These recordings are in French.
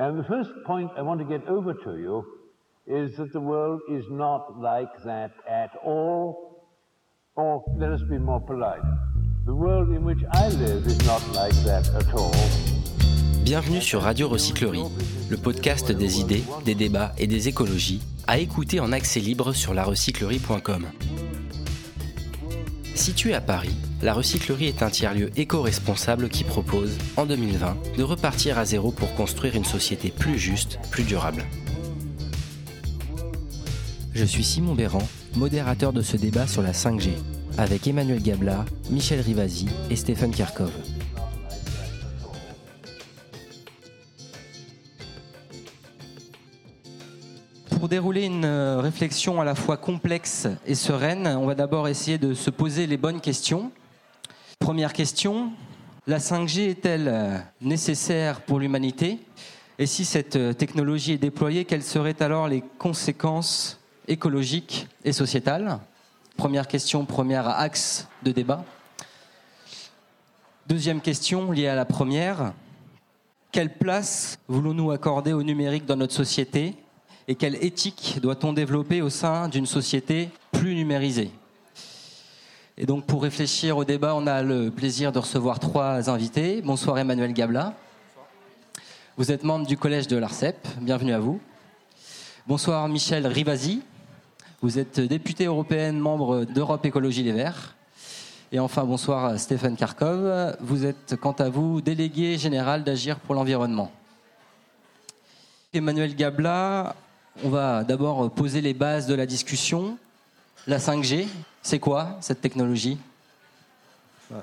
And the first point I want to get over to you is that the world is not like that at all. Or let us be more polite. The world in which I live is not like that le podcast des idées, des débats et des écologies, à écouter en. Située à Paris, la recyclerie est un tiers-lieu éco-responsable qui propose, en 2020, de repartir à zéro pour construire une société plus juste, plus durable. Je suis Simon Béran, modérateur de ce débat sur la 5G, avec Emmanuel Gabla, Michel Rivasi et Stéphane Karkov. Pour dérouler une euh, réflexion à la fois complexe et sereine, on va d'abord essayer de se poser les bonnes questions. Première question, la 5G est-elle euh, nécessaire pour l'humanité? Et si cette euh, technologie est déployée, quelles seraient alors les conséquences écologiques et sociétales? Première question, premier axe de débat. Deuxième question liée à la première. Quelle place voulons-nous accorder au numérique dans notre société? Et quelle éthique doit-on développer au sein d'une société plus numérisée Et donc pour réfléchir au débat, on a le plaisir de recevoir trois invités. Bonsoir Emmanuel Gabla. Vous êtes membre du collège de l'ARCEP, bienvenue à vous. Bonsoir Michel Rivasi. Vous êtes député européenne, membre d'Europe Écologie Les Verts. Et enfin, bonsoir Stéphane Karkov. Vous êtes, quant à vous, délégué général d'Agir pour l'environnement. Emmanuel Gabla, on va d'abord poser les bases de la discussion. La 5G, c'est quoi cette technologie?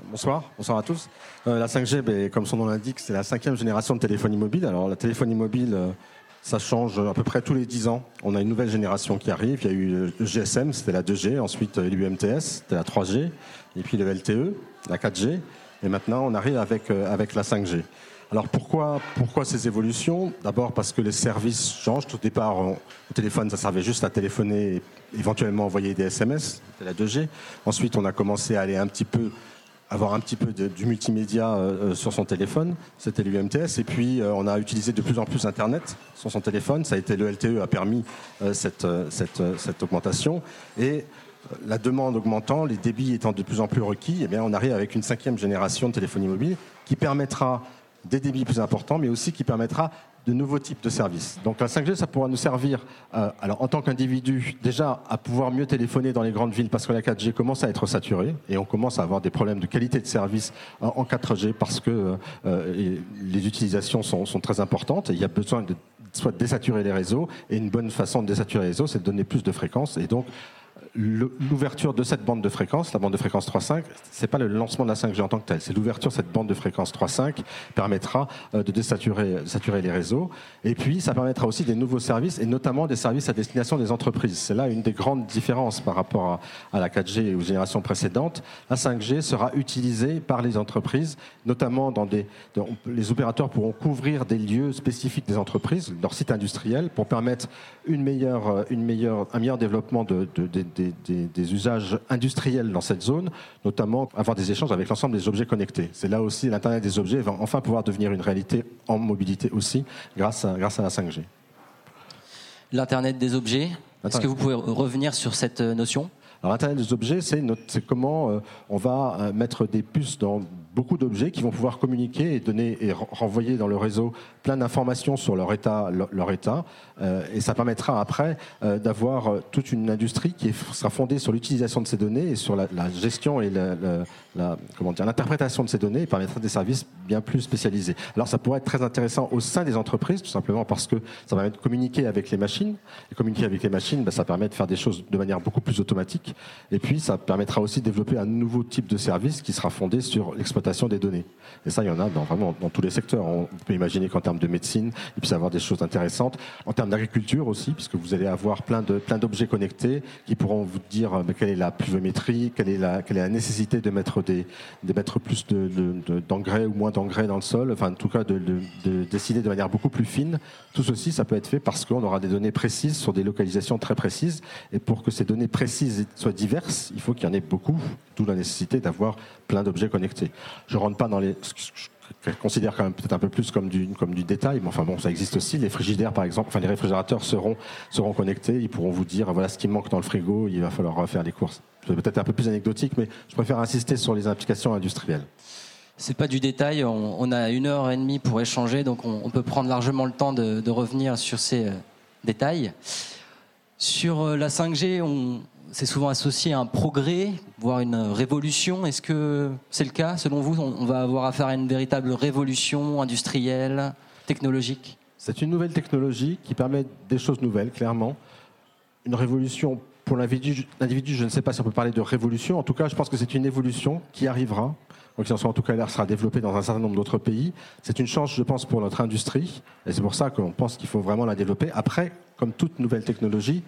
Bonsoir, bonsoir à tous. Euh, la 5G, ben, comme son nom l'indique, c'est la cinquième génération de téléphonie mobile. Alors la téléphonie mobile, euh, ça change à peu près tous les 10 ans. On a une nouvelle génération qui arrive. Il y a eu le GSM, c'était la 2G. Ensuite, euh, l'UMTS, c'était la 3G. Et puis le LTE, la 4G. Et maintenant, on arrive avec, avec la 5G. Alors pourquoi, ces évolutions? D'abord parce que les services changent. Au départ, au téléphone, ça servait juste à téléphoner éventuellement envoyer des SMS, c'était la 2G. Ensuite, on a commencé à aller un petit peu avoir un petit peu du multimédia euh, sur son téléphone, c'était l'UMTS, et puis euh, on a utilisé de plus en plus Internet sur son téléphone, ça a été le LTE a permis euh, cette, cette, cette, augmentation, et la demande augmentant, les débits étant de plus en plus requis, eh bien on arrive avec une cinquième génération de téléphonie mobile qui permettra des débits plus importants, mais aussi qui permettra de nouveaux types de services. Donc la 5G, ça pourra nous servir, euh, alors en tant qu'individu, déjà à pouvoir mieux téléphoner dans les grandes villes, parce que la 4G commence à être saturée et on commence à avoir des problèmes de qualité de service en, 4G parce que euh, les utilisations sont, sont, très importantes et il y a besoin de soit de désaturer les réseaux et une bonne façon de désaturer les réseaux, c'est de donner plus de fréquences et donc l'ouverture de cette bande de fréquence, la bande de fréquence 3.5, c'est pas le lancement de la 5G en tant que tel, c'est l'ouverture de cette bande de fréquence 3.5 permettra euh, de désaturer saturer les réseaux. Et puis, ça permettra aussi des nouveaux services, et notamment des services à destination des entreprises. C'est là une des grandes différences par rapport à, la 4G et aux générations précédentes. La 5G sera utilisée par les entreprises, notamment dans des... les opérateurs pourront couvrir des lieux spécifiques des entreprises, leur site industriel, pour permettre euh, une meilleure, un meilleur développement de, de des, usages industriels dans cette zone, notamment avoir des échanges avec l'ensemble des objets connectés. C'est là aussi l'Internet des objets va enfin pouvoir devenir une réalité en mobilité aussi grâce à, grâce à la 5G. L'Internet des objets, est-ce que vous pouvez revenir sur cette euh, notion? Alors, Internet des objets, c'est comment euh, on va euh, mettre des puces dans beaucoup d'objets qui vont pouvoir communiquer et donner et renvoyer dans le réseau plein d'informations sur leur état, leur, état, euh, et ça permettra après euh, d'avoir euh, toute une industrie qui sera fondée sur l'utilisation de ces données et sur la, gestion et la, comment dire l'interprétation de ces données et permettra des services bien plus spécialisés. Alors ça pourrait être très intéressant au sein des entreprises, tout simplement parce que ça permet de communiquer avec les machines. Et communiquer avec les machines, ben, ça permet de faire des choses de manière beaucoup plus automatique. Et puis ça permettra aussi de développer un nouveau type de service qui sera fondé sur l'exploitation des données. Et ça, il y en a dans, vraiment dans tous les secteurs. On peut imaginer qu'en termes de médecine, il puisse y avoir des choses intéressantes. En termes d'agriculture aussi, puisque vous allez avoir plein de plein d'objets connectés qui pourront vous dire euh, quelle est la pluviométrie, quelle est la quelle est la nécessité de mettre des de mettre plus de, d'engrais ou moins d'engrais dans le sol. Enfin, en tout cas, de, de, décider de manière beaucoup plus fine. Tout ceci, ça peut être fait parce qu'on aura des données précises sur des localisations très précises. Et pour que ces données précises soient diverses, il faut qu'il y en ait beaucoup. D'où la nécessité d'avoir plein d'objets connectés. Je rentre pas dans les, qu'elle considère quand même peut-être un peu plus comme du, détail, mais enfin bon, ça existe aussi. Les frigidaires, par exemple, enfin les réfrigérateurs seront, seront connectés, ils pourront vous dire voilà ce qui manque dans le frigo, il va falloir faire les courses. C'est peut-être un peu plus anecdotique, mais je préfère insister sur les implications industrielles. C'est pas du détail, on, a une heure et demie pour échanger, donc on, peut prendre largement le temps de, de revenir sur ces euh, détails. Sur euh, la 5G, on, c'est souvent associé à un progrès, voire une révolution. Est-ce que c'est le cas selon vous On va avoir affaire à une véritable révolution industrielle, technologique C'est une nouvelle technologie qui permet des choses nouvelles, clairement. Une révolution pour l'individu, je ne sais pas si on peut parler de révolution. En tout cas, je pense que c'est une évolution qui arrivera. En tout cas, elle sera développée dans un certain nombre d'autres pays. C'est une chance, je pense, pour notre industrie. Et c'est pour ça qu'on pense qu'il faut vraiment la développer. Après, comme toute nouvelle technologie,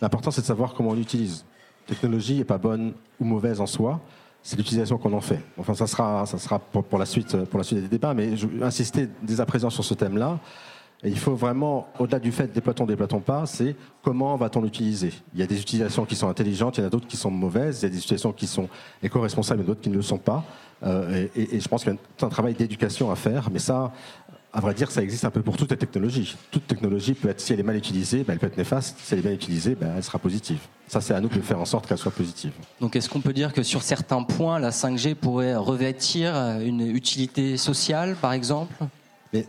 L'important, c'est de savoir comment on l'utilise. La technologie n'est pas bonne ou mauvaise en soi, c'est l'utilisation qu'on en fait. Enfin, ça sera, ça sera pour, la suite, pour la suite des débats, mais je veux insister dès à présent sur ce thème-là. Il faut vraiment, au-delà du fait déploie-t-on, déploie-t-on pas, c'est comment va-t-on l'utiliser? Il y a des utilisations qui sont intelligentes, il y en a d'autres qui sont mauvaises, il y a des utilisations qui sont éco-responsables et d'autres qui ne le sont pas. Euh, et, et, je pense qu'il y a un travail d'éducation à faire, mais ça, à vrai dire, ça existe un peu pour toutes les technologies. Toute technologie peut être, si elle est mal utilisée, ben, elle peut être néfaste. Si elle est bien utilisée, ben, elle sera positive. Ça, c'est à nous de faire en sorte qu'elle soit positive. Donc, est-ce qu'on peut dire que sur certains points, la 5G pourrait revêtir une utilité sociale, par exemple? Mais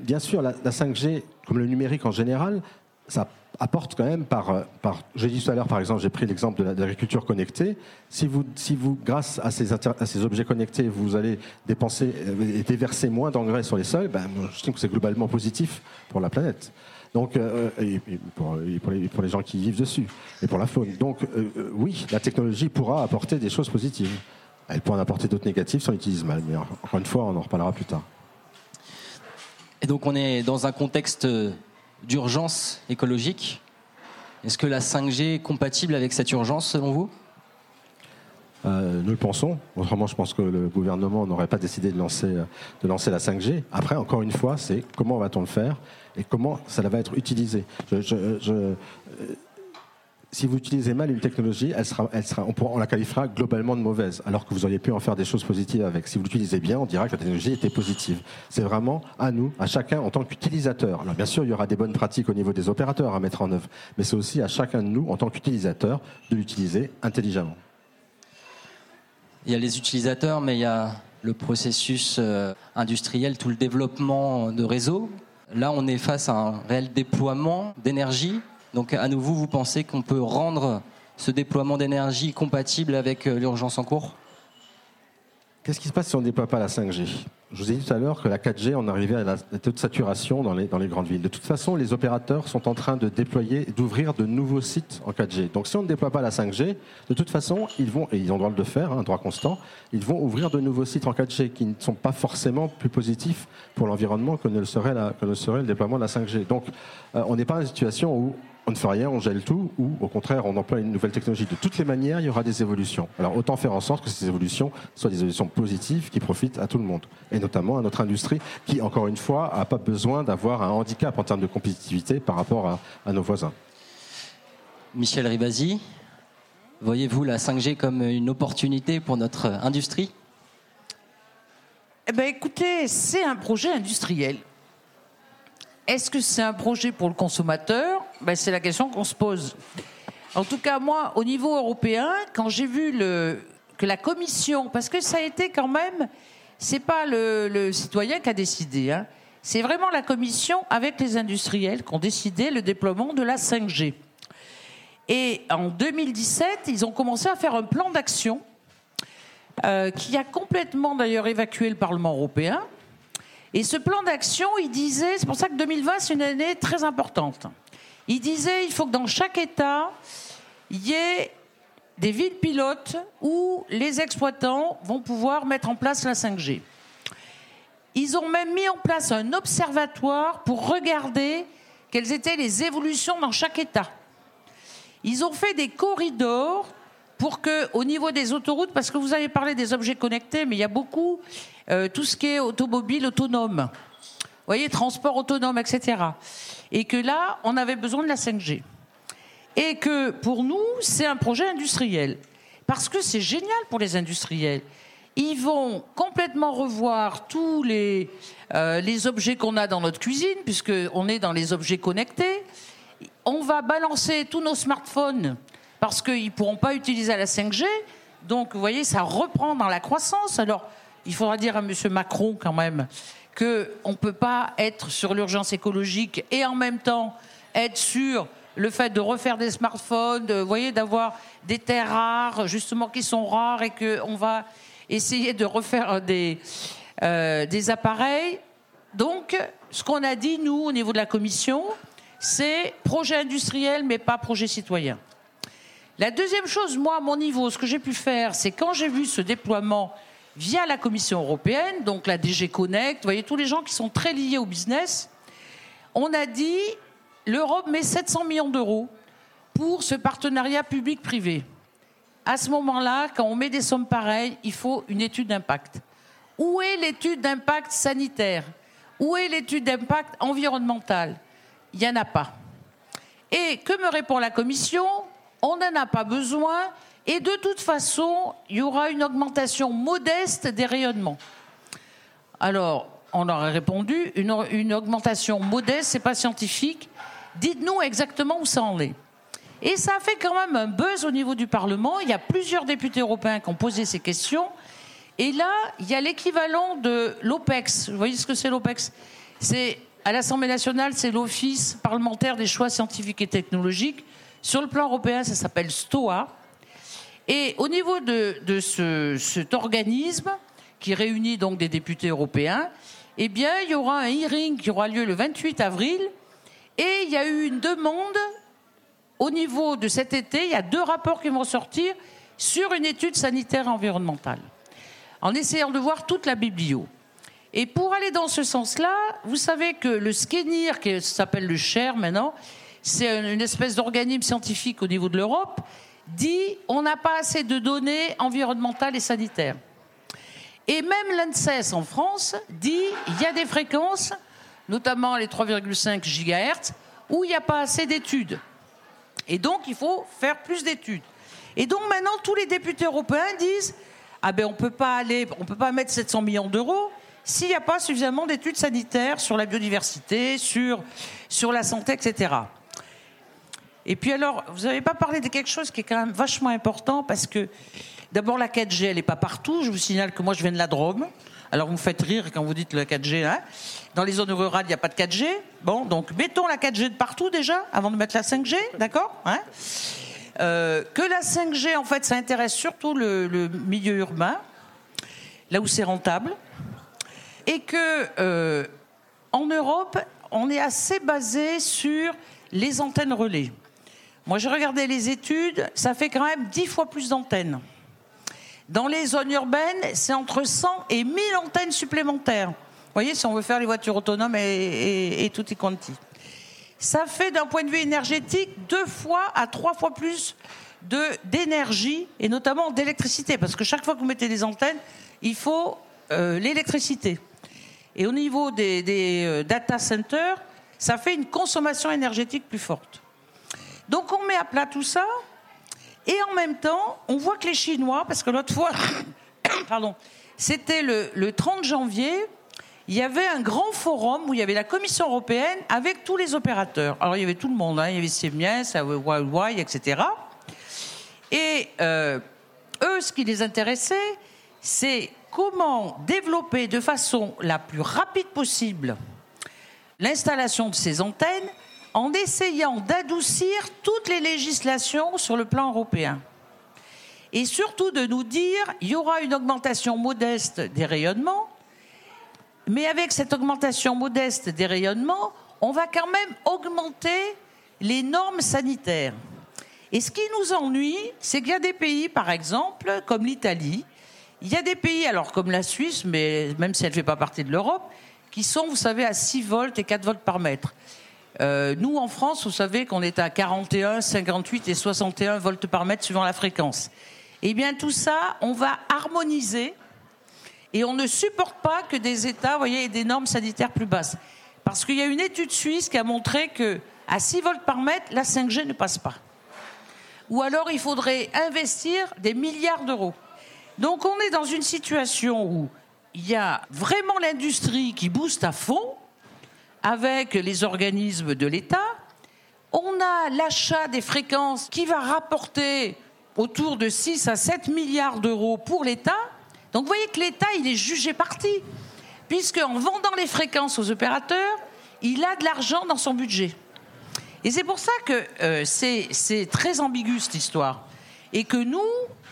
Bien sûr, la, la 5G, comme le numérique en général, ça apporte quand même par, euh, par j'ai dit tout à l'heure par exemple, j'ai pris l'exemple de l'agriculture connectée. Si vous, si vous, grâce à ces, objets connectés, vous allez dépenser euh, et déverser moins d'engrais sur les sols, ben, je trouve que c'est globalement positif pour la planète. Donc, euh, et, pour, les, gens qui vivent dessus et pour la faune. Donc, oui, la technologie pourra apporter des choses positives. Elle pourra en apporter d'autres négatives si on l'utilise mal. Mais encore une fois, on en reparlera plus tard. Et donc, on est dans un contexte d'urgence écologique. Est-ce que la 5G est compatible avec cette urgence selon vous? Euh, nous le pensons. Autrement, je pense que le gouvernement n'aurait pas décidé de lancer, la 5G. Après, encore une fois, c'est comment va-t-on le faire et comment ça va être utilisé? Si vous utilisez mal une technologie, elle sera, elle sera, on, pourra, la qualifiera globalement de mauvaise, alors que vous auriez pu en faire des choses positives avec. Si vous l'utilisez bien, on dira que la technologie était positive. C'est vraiment à nous, à chacun en tant qu'utilisateur. Alors bien sûr, il y aura des bonnes pratiques au niveau des opérateurs à mettre en œuvre, mais c'est aussi à chacun de nous, en tant qu'utilisateur, de l'utiliser intelligemment. Il y a les utilisateurs, mais il y a le processus euh, industriel, tout le développement de réseaux. Là, on est face à un réel déploiement d'énergie donc à nouveau, vous pensez qu'on peut rendre ce déploiement d'énergie compatible avec euh, l'urgence en cours? Qu'est-ce qui se passe si on ne déploie pas la 5G Je vous ai dit tout à l'heure que la 4G, on arrivait à la taux de saturation dans les, grandes villes. De toute façon, les opérateurs sont en train de déployer, d'ouvrir de nouveaux sites en 4G. Donc si on ne déploie pas la 5G, de toute façon, ils vont, et ils ont le droit de le faire, un hein, droit constant, ils vont ouvrir de nouveaux sites en 4G qui ne sont pas forcément plus positifs pour l'environnement que, ne le serait le déploiement de la 5G. Donc euh, on n'est pas dans une situation où on ne fait rien, on gèle tout, ou au contraire, on emploie une nouvelle technologie. De toutes les manières, il y aura des évolutions. Alors autant faire en sorte que ces évolutions soient des évolutions positives qui profitent à tout le monde, et notamment à notre industrie, qui, encore une fois, n'a pas besoin d'avoir un handicap en termes de compétitivité par rapport à, nos voisins. Michel Ribasi, voyez-vous la 5G comme une opportunité pour notre industrie? Eh ben, écoutez, c'est un projet industriel. Est-ce que c'est un projet pour le consommateur? Ben, C'est la question qu'on se pose. En tout cas, moi, au niveau européen, quand j'ai vu que la Commission, parce que ça a été quand même, c'est pas le, citoyen qui a décidé, hein, c'est vraiment la Commission avec les industriels qui ont décidé le déploiement de la 5G. Et en 2017, ils ont commencé à faire un plan d'action euh, qui a complètement d'ailleurs évacué le Parlement européen et ce plan d'action, il disait, c'est pour ça que 2020, c'est une année très importante. Il disait, il faut que dans chaque État, il y ait des villes pilotes où les exploitants vont pouvoir mettre en place la 5G. Ils ont même mis en place un observatoire pour regarder quelles étaient les évolutions dans chaque État. Ils ont fait des corridors pour que, au niveau des autoroutes, parce que vous avez parlé des objets connectés, mais il y a beaucoup euh, tout ce qui est automobile autonome. Vous voyez, transport autonome, etc. Et que là, on avait besoin de la 5G. Et que pour nous, c'est un projet industriel. Parce que c'est génial pour les industriels. Ils vont complètement revoir tous les, euh, les objets qu'on a dans notre cuisine, puisqu'on est dans les objets connectés. On va balancer tous nos smartphones parce qu'ils ne pourront pas utiliser la 5G. Donc, vous voyez, ça reprend dans la croissance. Alors, il faudra dire à M. Macron, quand même, qu'on ne peut pas être sur l'urgence écologique et en même temps être sur le fait de refaire des smartphones, de, d'avoir des terres rares, justement, qui sont rares et qu'on va essayer de refaire euh, des appareils. Donc, ce qu'on a dit, nous, au niveau de la commission, c'est projet industriel, mais pas projet citoyen. La deuxième chose, moi, à mon niveau, ce que j'ai pu faire, c'est quand j'ai vu ce déploiement via la Commission européenne, donc la DG Connect, vous voyez, tous les gens qui sont très liés au business, on a dit l'Europe met 700 millions d'euros pour ce partenariat public-privé. À ce moment-là, quand on met des sommes pareilles, il faut une étude d'impact. Où est l'étude d'impact sanitaire? Où est l'étude d'impact environnemental? Il n'y en a pas. Et que me répond la Commission? On n'en a pas besoin. Et de toute façon, il y aura une augmentation modeste des rayonnements. Alors, on aurait répondu, une, augmentation modeste, c'est pas scientifique. Dites-nous exactement où ça en est. Et ça a fait quand même un buzz au niveau du Parlement. Il y a plusieurs députés européens qui ont posé ces questions. Et là, il y a l'équivalent de l'OPEX. Vous voyez ce que c'est l'OPEX C'est à l'Assemblée nationale, c'est l'Office parlementaire des choix scientifiques et technologiques. Sur le plan européen, ça s'appelle STOA. Et au niveau de, ce, cet organisme qui réunit donc des députés européens, eh bien, il y aura un hearing qui aura lieu le 28 avril. Et il y a eu une demande au niveau de cet été, il y a deux rapports qui vont sortir sur une étude sanitaire environnementale, en essayant de voir toute la biblio. Et pour aller dans ce sens-là, vous savez que le SKENIR, qui s'appelle le CHER maintenant, c'est une espèce d'organisme scientifique au niveau de l'Europe, dit on n'a pas assez de données environnementales et sanitaires. Et même l'ANSES en France dit il y a des fréquences, notamment les 3,5 GHz, où il n'y a pas assez d'études. Et donc, il faut faire plus d'études. Et donc, maintenant, tous les députés européens disent Ah ben, on peut pas aller, on peut pas mettre 700 millions d'euros s'il n'y a pas suffisamment d'études sanitaires sur la biodiversité, sur, sur la santé, etc. Et puis alors, vous n'avez pas parlé de quelque chose qui est quand même vachement important parce que d'abord la 4G, elle n'est pas partout. Je vous signale que moi je viens de la Drôme. Alors vous me faites rire quand vous dites la 4G. Hein Dans les zones rurales, il n'y a pas de 4G. Bon, donc mettons la 4G de partout déjà, avant de mettre la 5G, d'accord hein euh, Que la 5G, en fait, ça intéresse surtout le, milieu urbain, là où c'est rentable. Et que euh, en Europe, on est assez basé sur les antennes relais. Moi, j'ai regardé les études, ça fait quand même 10 fois plus d'antennes. Dans les zones urbaines, c'est entre 100 et 1000 antennes supplémentaires. Vous voyez, si on veut faire les voitures autonomes et, tout y quanti. Ça fait d'un point de vue énergétique deux fois à trois fois plus d'énergie et notamment d'électricité. Parce que chaque fois que vous mettez des antennes, il faut euh, l'électricité. Et au niveau des, des euh, data centers, ça fait une consommation énergétique plus forte. Donc on met à plat tout ça, et en même temps, on voit que les Chinois, parce que l'autre fois, pardon, c'était le, 30 janvier, il y avait un grand forum où il y avait la Commission européenne avec tous les opérateurs. Alors il y avait tout le monde, hein. il y avait Siemens, Huawei, etc. Et euh, eux, ce qui les intéressait, c'est comment développer de façon la plus rapide possible l'installation de ces antennes en essayant d'adoucir toutes les législations sur le plan européen. Et surtout de nous dire, il y aura une augmentation modeste des rayonnements, mais avec cette augmentation modeste des rayonnements, on va quand même augmenter les normes sanitaires. Et ce qui nous ennuie, c'est qu'il y a des pays, par exemple, comme l'Italie, il y a des pays, alors comme la Suisse, mais même si elle ne fait pas partie de l'Europe, qui sont, vous savez, à 6 volts et 4 volts par mètre. Euh, nous, en France, vous savez qu'on est à 41, 58 et 61 volts par mètre suivant la fréquence. Eh bien, tout ça, on va harmoniser et on ne supporte pas que des États, aient des normes sanitaires plus basses. Parce qu'il y a une étude suisse qui a montré que à 6 volts par mètre, la 5G ne passe pas. Ou alors, il faudrait investir des milliards d'euros. Donc on est dans une situation où il y a vraiment l'industrie qui booste à fond avec les organismes de l'État. On a l'achat des fréquences qui va rapporter autour de 6 à 7 milliards d'euros pour l'État. Donc vous voyez que l'État, il est jugé parti, puisque en vendant les fréquences aux opérateurs, il a de l'argent dans son budget. Et c'est pour ça que euh, c'est très ambigu cette histoire. Et que nous,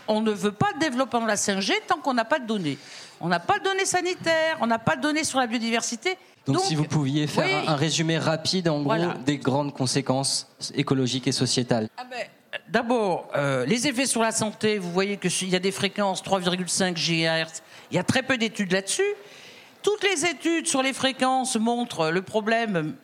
on ne veut pas de développement de la 5G tant qu'on n'a pas de données. On n'a pas de données sanitaires, on n'a pas de données sur la biodiversité. Donc, si vous pouviez faire un, résumé rapide, en gros, des grandes conséquences écologiques et sociétales. Ah ben, D'abord, euh, les effets sur la santé, vous voyez qu'il y a des fréquences 3,5 GHz, il y a très peu d'études là-dessus. Toutes les études sur les fréquences montrent le problème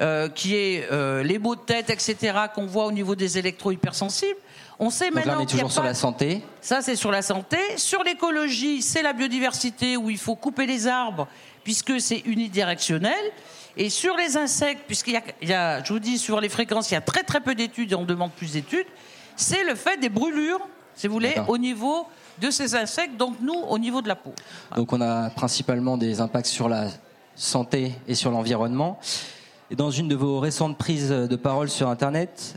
euh, qui est euh, les maux de tête, etc., qu'on voit au niveau des électro-hypersensibles. On sait Donc maintenant. Là, on est toujours sur la santé. Ça, c'est sur la santé. Sur l'écologie, c'est la biodiversité où il faut couper les arbres puisque c'est unidirectionnel. Et sur les insectes, puisqu'il y, a, je vous dis, sur les fréquences, il y a très très peu d'études et on demande plus d'études, c'est le fait des brûlures, si vous voulez, au niveau de ces insectes, donc nous, au niveau de la peau. Donc on a principalement des impacts sur la santé et sur l'environnement. Et dans une de vos récentes prises de parole sur Internet,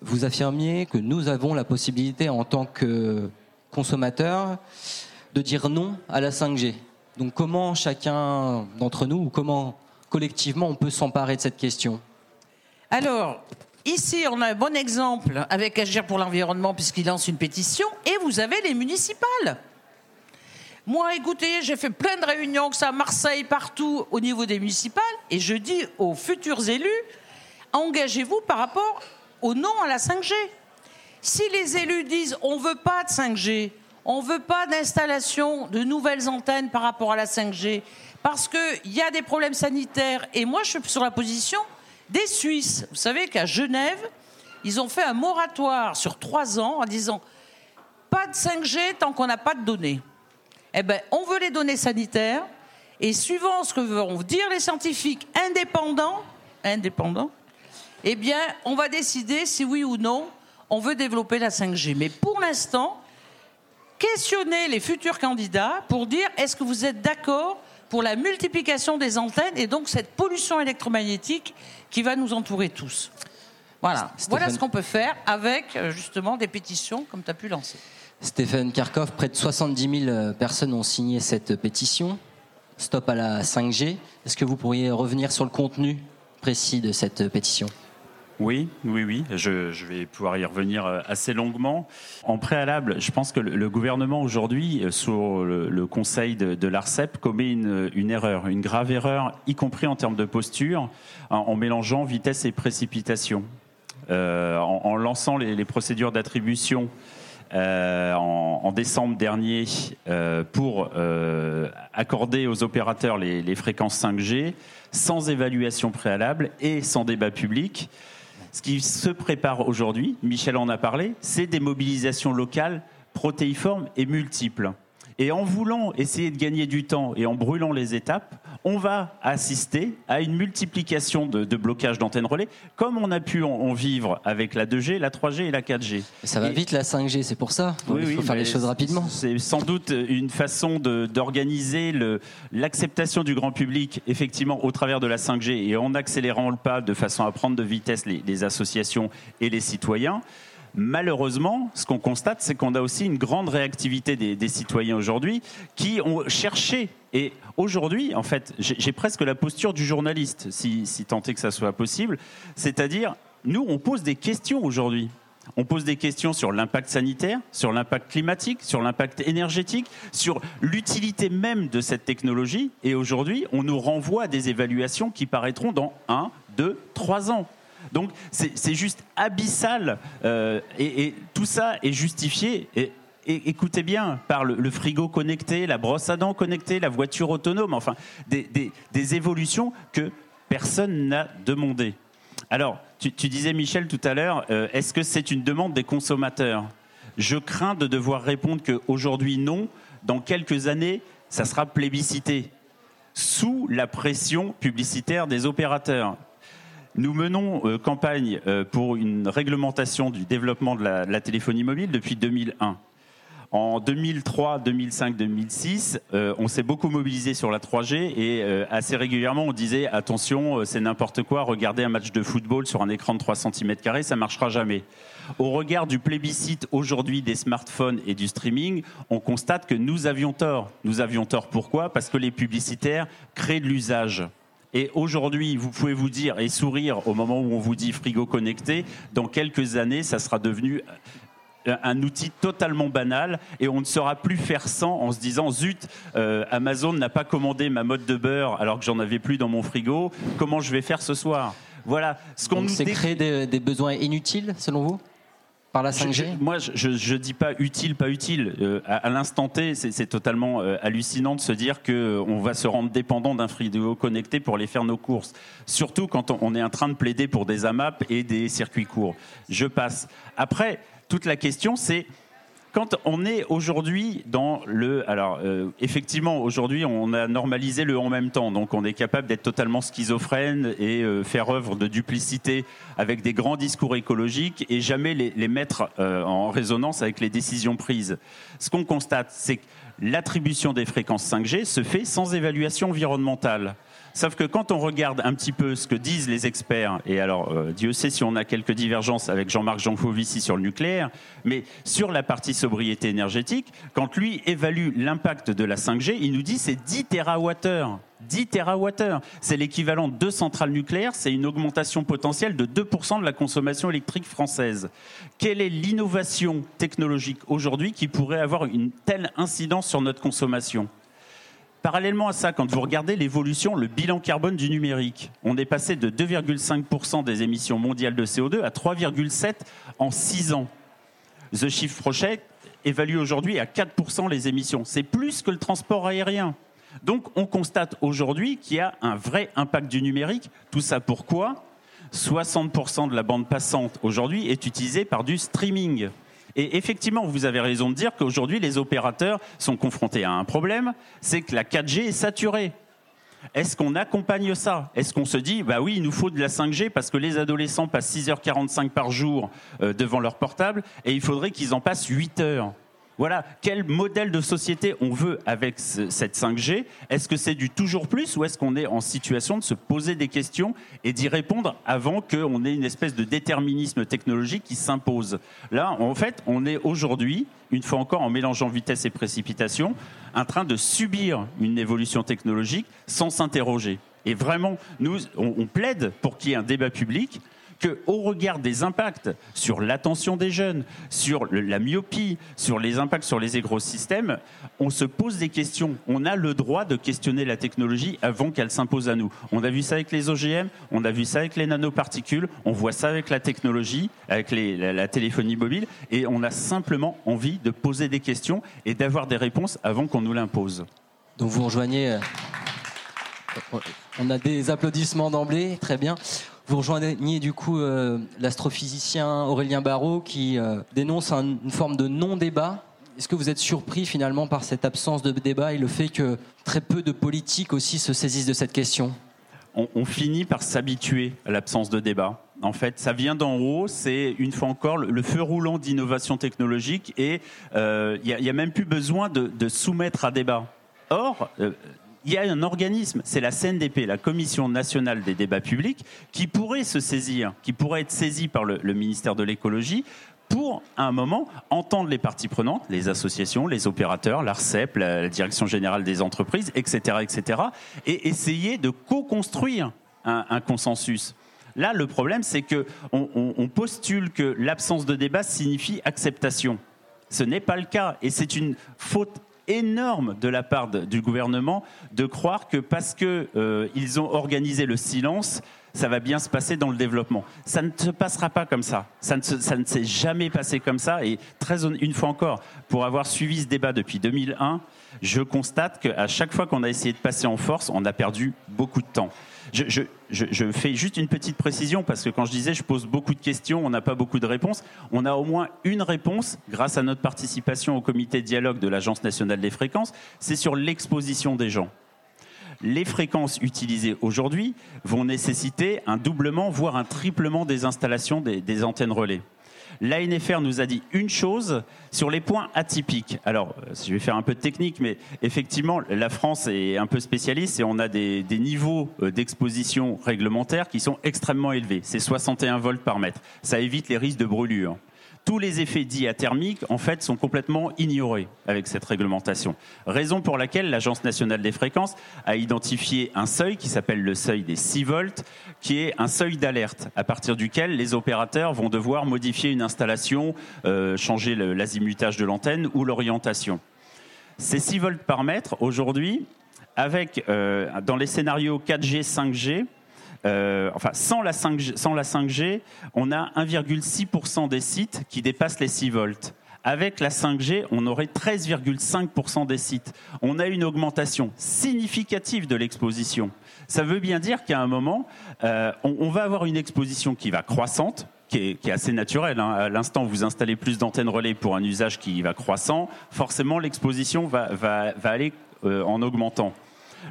vous affirmiez que nous avons la possibilité en tant que consommateurs de dire non à la 5G. Donc comment chacun d'entre nous, ou comment collectivement on peut s'emparer de cette question? Alors, ici on a un bon exemple avec Agir pour l'environnement puisqu'il lance une pétition, et vous avez les municipales. Moi, écoutez, j'ai fait plein de réunions, que ça à Marseille, partout, au niveau des municipales, et je dis aux futurs élus, engagez-vous par rapport au non à la 5G. Si les élus disent on ne veut pas de 5G, on ne veut pas d'installation de nouvelles antennes par rapport à la 5G parce qu'il y a des problèmes sanitaires. Et moi, je suis sur la position des Suisses. Vous savez qu'à Genève, ils ont fait un moratoire sur trois ans en disant pas de 5G tant qu'on n'a pas de données. Eh bien, on veut les données sanitaires et suivant ce que vont dire les scientifiques indépendants, eh bien, on va décider si oui ou non on veut développer la 5G. Mais pour l'instant, questionner les futurs candidats pour dire est-ce que vous êtes d'accord pour la multiplication des antennes et donc cette pollution électromagnétique qui va nous entourer tous. Voilà, voilà ce qu'on peut faire avec euh, justement des pétitions comme tu as pu lancer. Stéphane Karkov, près de 70 000 euh, personnes ont signé cette pétition. Stop à la 5G. Est-ce que vous pourriez revenir sur le contenu précis de cette pétition? Oui, oui, oui, je, vais pouvoir y revenir euh, assez longuement. En préalable, je pense que le, gouvernement aujourd'hui, euh, sous le, conseil de, l'ARCEP, commet une, erreur, une grave erreur, y compris en termes de posture, en, mélangeant vitesse et précipitation. Euh, en, lançant les, procédures d'attribution en, décembre dernier pour accorder aux opérateurs les, les, fréquences 5G sans évaluation préalable et sans débat public. Ce qui se prépare aujourd'hui, Michel en a parlé, c'est des mobilisations locales protéiformes et multiples. Et en voulant essayer de gagner du temps et en brûlant les étapes, on va assister à une multiplication de, blocages d'antennes relais, comme on a pu en, vivre avec la 2G, la 3G et la 4G. Ça va vite la 5G, c'est pour ça. Il faut faire les choses rapidement. C'est sans doute une façon d'organiser l'acceptation du grand public, effectivement, au travers de la 5G et en accélérant le pas de façon à prendre de vitesse les associations et les citoyens. Malheureusement, ce qu'on constate, c'est qu'on a aussi une grande réactivité des, citoyens aujourd'hui qui ont cherché. Et aujourd'hui, en fait, j'ai presque la posture du journaliste, si, si tant est que ça soit possible. C'est-à-dire, nous, on pose des questions aujourd'hui. On pose des questions sur l'impact sanitaire, sur l'impact climatique, sur l'impact énergétique, sur l'utilité même de cette technologie. Et aujourd'hui, on nous renvoie à des évaluations qui paraîtront dans un, deux, trois ans. Donc c'est juste abyssal euh, et, tout ça est justifié. Et, écoutez bien, par le, frigo connecté, la brosse à dents connectée, la voiture autonome, enfin, des, évolutions que personne n'a demandé. Alors, tu, disais, Michel, tout à l'heure, euh, est-ce que c'est une demande des consommateurs? Je crains de devoir répondre qu'aujourd'hui, non. Dans quelques années, ça sera plébiscité, sous la pression publicitaire des opérateurs. Nous menons euh, campagne euh, pour une réglementation du développement de la, téléphonie mobile depuis 2001. En 2003, 2005, 2006, on s'est beaucoup mobilisé sur la 3G et euh, assez régulièrement on disait attention, c'est n'importe quoi, regardez un match de football sur un écran de 3 cm, ça marchera jamais. Au regard du plébiscite aujourd'hui des smartphones et du streaming, on constate que nous avions tort. Nous avions tort pourquoi? Parce que les publicitaires créent de l'usage. Et aujourd'hui, vous pouvez vous dire et sourire au moment où on vous dit frigo connecté. Dans quelques années, ça sera devenu un outil totalement banal et on ne saura plus faire sans en se disant zut, euh, Amazon n'a pas commandé ma mode de beurre alors que j'en avais plus dans mon frigo. Comment je vais faire ce soir? Voilà. Ce qu'on c'est créer des, besoins inutiles selon vous? Par la 5G Moi, je ne dis pas utile, pas utile. Euh, à, l'instant T, c'est totalement euh, hallucinant de se dire qu'on va se rendre dépendant d'un frigo connecté pour aller faire nos courses. Surtout quand on, on est en train de plaider pour des AMAP et des circuits courts. Je passe. Après, toute la question, c'est quand on est aujourd'hui dans le... Alors, euh, effectivement, aujourd'hui, on a normalisé le en même temps. Donc, on est capable d'être totalement schizophrène et euh, faire œuvre de duplicité avec des grands discours écologiques et jamais les, mettre euh, en résonance avec les décisions prises. Ce qu'on constate, c'est que l'attribution des fréquences 5G se fait sans évaluation environnementale. Sauf que quand on regarde un petit peu ce que disent les experts, et alors euh, Dieu sait si on a quelques divergences avec Jean-Marc Jancovici sur le nucléaire, mais sur la partie sobriété énergétique, quand lui évalue l'impact de la 5G, il nous dit c'est 10 TWh. 10 TWh. C'est l'équivalent de deux centrales nucléaires, c'est une augmentation potentielle de 2% de la consommation électrique française. Quelle est l'innovation technologique aujourd'hui qui pourrait avoir une telle incidence sur notre consommation? Parallèlement à ça, quand vous regardez l'évolution, le bilan carbone du numérique, on est passé de 2,5% des émissions mondiales de CO2 à 3,7% en 6 ans. The Shift Project évalue aujourd'hui à 4% les émissions. C'est plus que le transport aérien. Donc on constate aujourd'hui qu'il y a un vrai impact du numérique. Tout ça pourquoi? 60% de la bande passante aujourd'hui est utilisée par du streaming. Et effectivement, vous avez raison de dire qu'aujourd'hui, les opérateurs sont confrontés à un problème, c'est que la 4G est saturée. Est-ce qu'on accompagne ça? Est-ce qu'on se dit, bah oui, il nous faut de la 5G parce que les adolescents passent 6h45 par jour euh, devant leur portable et il faudrait qu'ils en passent 8 heures? Voilà, quel modèle de société on veut avec cette 5G Est-ce que c'est du toujours plus ou est-ce qu'on est en situation de se poser des questions et d'y répondre avant qu'on ait une espèce de déterminisme technologique qui s'impose? Là, en fait, on est aujourd'hui, une fois encore en mélangeant vitesse et précipitation, en train de subir une évolution technologique sans s'interroger. Et vraiment, nous, on plaide pour qu'il y ait un débat public qu'au regard des impacts sur l'attention des jeunes, sur la myopie, sur les impacts sur les écosystèmes, on se pose des questions. On a le droit de questionner la technologie avant qu'elle s'impose à nous. On a vu ça avec les OGM, on a vu ça avec les nanoparticules, on voit ça avec la technologie, avec la, téléphonie mobile, et on a simplement envie de poser des questions et d'avoir des réponses avant qu'on nous l'impose. Donc vous rejoignez. Euh, on a des applaudissements d'emblée, très bien. Vous rejoignez du coup euh, l'astrophysicien Aurélien Barraud qui euh, dénonce une forme de non-débat. Est-ce que vous êtes surpris finalement par cette absence de débat et le fait que très peu de politiques aussi se saisissent de cette question? On, finit par s'habituer à l'absence de débat. En fait, ça vient d'en haut, c'est une fois encore le, feu roulant d'innovation technologique et euh, il n'y a, même plus besoin de, de soumettre à débat. Or, il y a un organisme, c'est la CNDP, la Commission nationale des débats publics, qui pourrait se saisir, qui pourrait être saisie par le, ministère de l'écologie pour, à un moment, entendre les parties prenantes, les associations, les opérateurs, l'ARCEP, la, Direction générale des entreprises, etc., etc., et essayer de co-construire un, consensus. Là, le problème, c'est que on postule que l'absence de débat signifie acceptation. Ce n'est pas le cas, et c'est une faute énorme de la part du gouvernement de croire que parce qu'ils euh, ont organisé le silence, ça va bien se passer dans le développement. Ça ne se passera pas comme ça. Ça ne, s'est jamais passé comme ça. Et très une fois encore, pour avoir suivi ce débat depuis 2001, je constate qu'à chaque fois qu'on a essayé de passer en force, on a perdu beaucoup de temps. Je, fais juste une petite précision parce que quand je disais je pose beaucoup de questions, on n'a pas beaucoup de réponses. On a au moins une réponse grâce à notre participation au comité de dialogue de l'Agence nationale des fréquences, c'est sur l'exposition des gens. Les fréquences utilisées aujourd'hui vont nécessiter un doublement, voire un triplement des installations des, des antennes relais. l'ANFR nous a dit une chose sur les points atypiques. Alors, euh, je vais faire un peu de technique, mais effectivement, la France est un peu spécialiste et on a des, niveaux euh, d'exposition réglementaires qui sont extrêmement élevés. C'est 61 volts par mètre. Ça évite les risques de brûlure tous les effets dits thermiques, en fait, sont complètement ignorés avec cette réglementation. Raison pour laquelle l'Agence nationale des fréquences a identifié un seuil qui s'appelle le seuil des 6 volts, qui est un seuil d'alerte à partir duquel les opérateurs vont devoir modifier une installation, euh, changer l'azimutage de l'antenne ou l'orientation. Ces 6 volts par mètre, aujourd'hui, avec euh, dans les scénarios 4G, 5G, euh, enfin, sans la, 5G, sans la 5G, on a 1,6% des sites qui dépassent les 6 volts. Avec la 5G, on aurait 13,5% des sites. On a une augmentation significative de l'exposition. Ça veut bien dire qu'à un moment, euh, on, va avoir une exposition qui va croissante, qui est, assez naturelle. Hein. À l'instant vous installez plus d'antennes relais pour un usage qui va croissant, forcément l'exposition va, aller euh, en augmentant.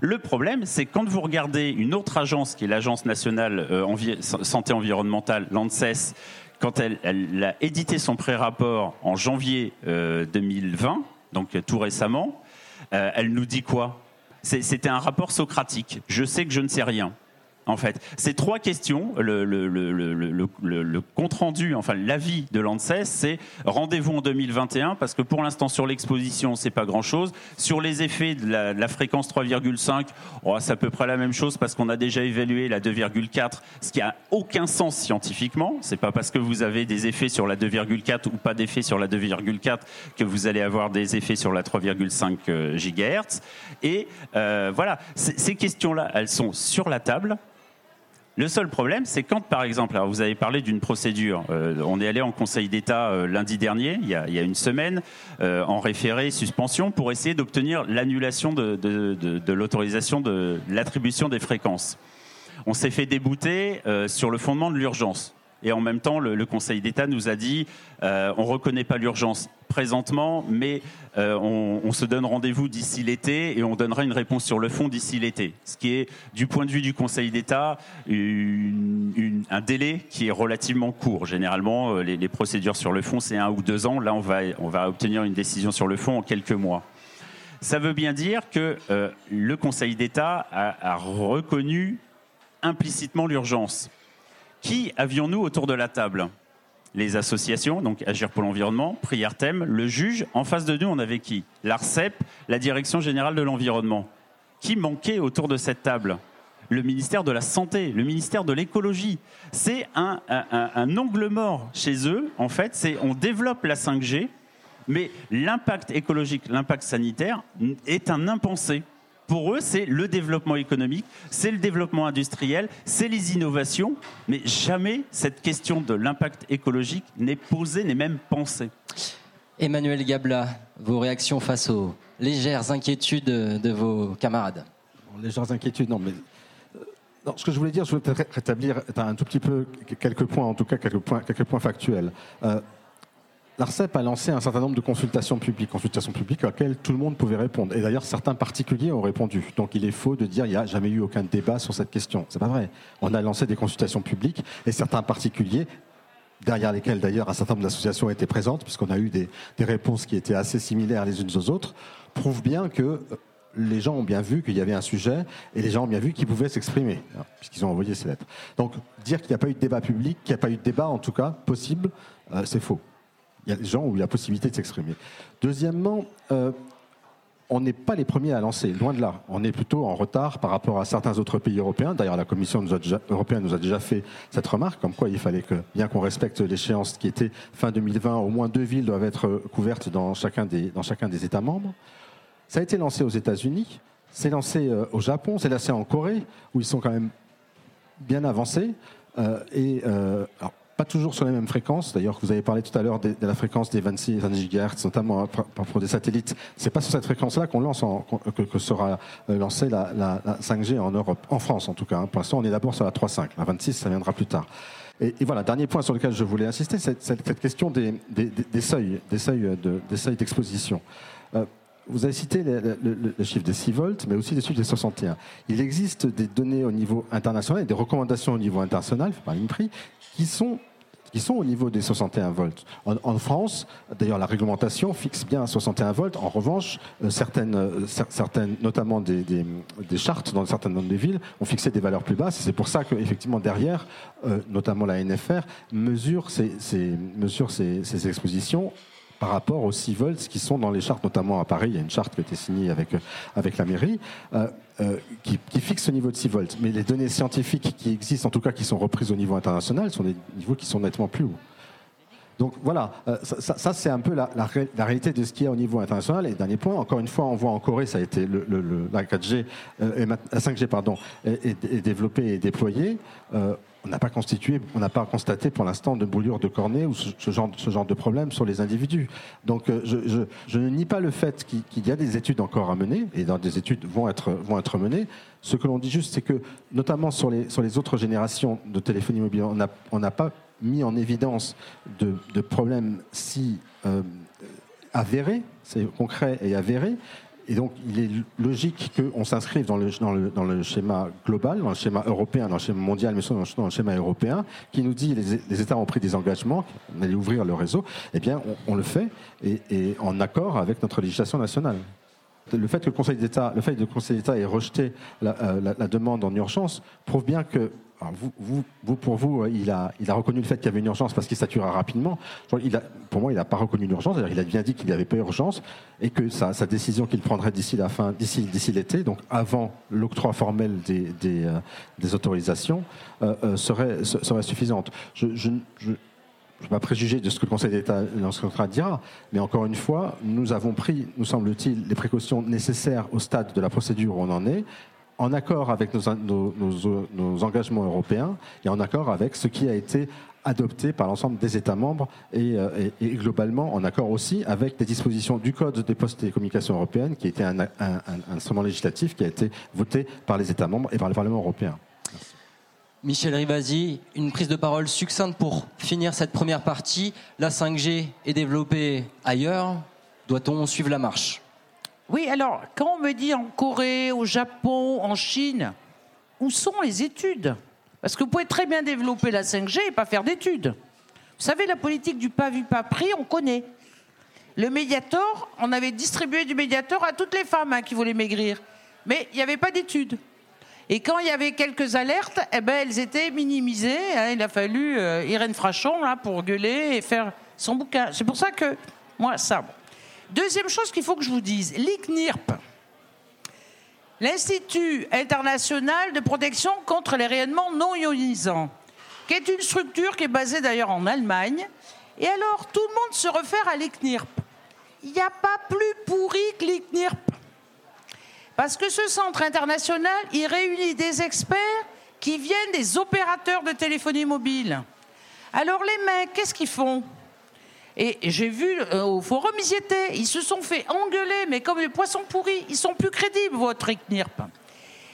Le problème, c'est quand vous regardez une autre agence, qui est l'Agence nationale euh, santé environnementale, l'ANSES, quand elle, a édité son pré-rapport en janvier 2020, euh, donc tout récemment, euh, elle nous dit quoi? C'était un rapport socratique. Je sais que je ne sais rien en fait. Ces trois questions, le, compte rendu, enfin l'avis de l'ANSES, c'est rendez-vous en 2021 parce que pour l'instant sur l'exposition c'est pas grand-chose. Sur les effets de la, fréquence 3,5, c'est à peu près la même chose parce qu'on a déjà évalué la 2,4, ce qui a aucun sens scientifiquement. C'est pas parce que vous avez des effets sur la 2,4 ou pas d'effets sur la 2,4 que vous allez avoir des effets sur la 3,5 euh, GHz. Et euh, voilà, ces questions-là, elles sont sur la table. Le seul problème, c'est quand, par exemple, alors vous avez parlé d'une procédure. Euh, on est allé en Conseil d'État euh, lundi dernier, il y, a, une semaine, euh, en référé suspension pour essayer d'obtenir l'annulation de, l'autorisation de l'attribution des fréquences. On s'est fait débouter sur le fondement de l'urgence. Et en même temps, le, Conseil d'État nous a dit euh, on ne reconnaît pas l'urgence présentement, mais euh, on, se donne rendez-vous d'ici l'été et on donnera une réponse sur le fond d'ici l'été. Ce qui est, du point de vue du Conseil d'État, un délai qui est relativement court. Généralement, euh, les, procédures sur le fond, c'est un ou deux ans. Là, on va, on va obtenir une décision sur le fond en quelques mois. Ça veut bien dire que le Conseil d'État a reconnu implicitement l'urgence. Qui avions-nous autour de la table? Les associations, donc Agir pour l'environnement, Prière Thème, le juge. En face de nous, on avait qui? L'ARCEP, la Direction générale de l'environnement. Qui manquait autour de cette table? Le ministère de la Santé, le ministère de l'écologie. C'est un, un, angle mort chez eux. En fait, c'est on développe la 5G, mais l'impact écologique, l'impact sanitaire est un impensé. Pour eux, c'est le développement économique, c'est le développement industriel, c'est les innovations, mais jamais cette question de l'impact écologique n'est posée, n'est même pensée. Emmanuel Gabla, vos réactions face aux légères inquiétudes de vos camarades? Légères inquiétudes, non, mais euh, ce que je voulais dire, je voulais peut-être rétablir un tout petit peu quelques points, en tout cas quelques points, quelques points factuels. Euh, L'ARCEP a lancé un certain nombre de consultations publiques, consultations publiques auxquelles tout le monde pouvait répondre. Et d'ailleurs, certains particuliers ont répondu. Donc il est faux de dire qu'il n'y a jamais eu aucun débat sur cette question. C'est pas vrai. On a lancé des consultations publiques et certains particuliers, derrière lesquels d'ailleurs un certain nombre d'associations étaient présentes, puisqu'on a eu des, réponses qui étaient assez similaires les unes aux autres, prouvent bien que les gens ont bien vu qu'il y avait un sujet et les gens ont bien vu qu'ils pouvaient s'exprimer, hein, puisqu'ils ont envoyé ces lettres. Donc dire qu'il n'y a pas eu de débat public, qu'il n'y a pas eu de débat en tout cas possible, euh, c'est faux. Il y a des gens où il y a possibilité de s'exprimer. Deuxièmement, euh, on n'est pas les premiers à lancer, loin de là. On est plutôt en retard par rapport à certains autres pays européens. D'ailleurs, la Commission européenne nous a déjà fait cette remarque, comme quoi il fallait que, bien qu'on respecte l'échéance qui était fin 2020, au moins deux villes doivent être couvertes dans chacun des, États membres. Ça a été lancé aux États-Unis, c'est lancé euh, au Japon, c'est lancé en Corée, où ils sont quand même bien avancés. Euh, et pas toujours sur les mêmes fréquences. D'ailleurs, vous avez parlé tout à l'heure de, la fréquence des 26 GHz, notamment hein, pour des satellites. C'est pas sur cette fréquence-là qu'on lance, que, sera euh, lancée la, 5G en Europe, en France en tout cas. Hein. Pour l'instant, on est d'abord sur la 3.5. La 26, ça viendra plus tard. Et, voilà, dernier point sur lequel je voulais insister, c'est cette, question des, seuils, des seuils d'exposition. Euh, vous avez cité le, chiffre des 6 volts, mais aussi le chiffre des 61. Il existe des données au niveau international et des recommandations au niveau international, par l'INPRI, qui sont qui sont au niveau des 61 volts. En, France, d'ailleurs, la réglementation fixe bien 61 volts. En revanche, euh, certaines, euh, certaines notamment des, des, chartes dans certaines zones des villes, ont fixé des valeurs plus basses. C'est pour ça qu'effectivement, derrière, euh, notamment la NFR, mesure mesure ces expositions par rapport aux 6 volts qui sont dans les chartes, notamment à Paris. Il y a une charte qui a été signée avec, euh, avec la mairie. Euh, euh, qui, fixe ce niveau de 6 volts. Mais les données scientifiques qui existent, en tout cas qui sont reprises au niveau international, sont des niveaux qui sont nettement plus hauts. Donc voilà, ça, c'est un peu la, réalité de ce qu'il y a au niveau international. Et dernier point, encore une fois, on voit en Corée, ça a été le, la 4G, la 5G pardon, est, est développée et déployée on n'a pas constitué, on n'a pas constaté pour l'instant de brûlure de cornée ou ce, genre, de problème sur les individus. Donc euh, je, ne nie pas le fait qu'il y a des études encore à mener et dans des études vont être, menées. Ce que l'on dit juste, c'est que notamment sur les, sur les autres générations de téléphonie mobile, on n'a pas mis en évidence de, problèmes si euh, avérés, c'est concret et avéré, et donc, il est logique qu'on s'inscrive dans le, dans, le, schéma global, dans le schéma européen, dans le schéma mondial, mais surtout dans le schéma européen, qui nous dit les, les États ont pris des engagements, on allait ouvrir le réseau. Eh bien, on, le fait, et, en accord avec notre législation nationale. Le fait que le Conseil d'État, le le Conseil d'État ait rejeté la, euh, la, demande en urgence prouve bien que vous, pour vous, euh, il a, reconnu le fait qu'il y avait une urgence parce qu'il satura rapidement. Pour moi, il n'a pas reconnu l'urgence. Il a bien dit qu'il n'y avait pas urgence et que sa, décision qu'il prendrait d'ici la fin, d'ici, l'été, donc avant l'octroi formel des, euh, autorisations, euh, serait, suffisante. Je, ne vais pas préjuger de ce que le Conseil d'État en dira, mais encore une fois, nous avons pris, nous semble-t-il, les précautions nécessaires au stade de la procédure où on en est en accord avec nos, engagements européens et en accord avec ce qui a été adopté par l'ensemble des États membres euh, et, globalement en accord aussi avec les dispositions du Code des postes et communications européennes qui était un, instrument législatif qui a été voté par les États membres et par le Parlement européen. Michel Rivasi, une prise de parole succincte pour finir cette première partie. La 5G est développée ailleurs. Doit-on suivre la marche? Oui, alors, quand on me dit en Corée, au Japon, en Chine, où sont les études? Parce que vous pouvez très bien développer la 5G et pas faire d'études. Vous savez, la politique du pas vu, pas pris, on connaît. Le Mediator, on avait distribué du Mediator à toutes les femmes hein, qui voulaient maigrir. Mais il n'y avait pas d'études. Et quand il y avait quelques alertes, eh ben, elles étaient minimisées. Hein. il a fallu euh, Irène Frachon là, pour gueuler et faire son bouquin. C'est pour ça que, moi, ça. Deuxième chose qu'il faut que je vous dise, l'ICNIRP, l'Institut international de protection contre les rayonnements non ionisants, qui est une structure qui est basée d'ailleurs en Allemagne. Et alors, tout le monde se réfère à l'ICNIRP. Il n'y a pas plus pourri que l'ICNIRP. Parce que ce centre international, il réunit des experts qui viennent des opérateurs de téléphonie mobile. Alors les mecs, qu'est-ce qu'ils font? Et j'ai vu euh, au forum, ils y étaient. Ils se sont fait engueuler, mais comme des poissons pourris. Ils sont plus crédibles, votre ICNIRP.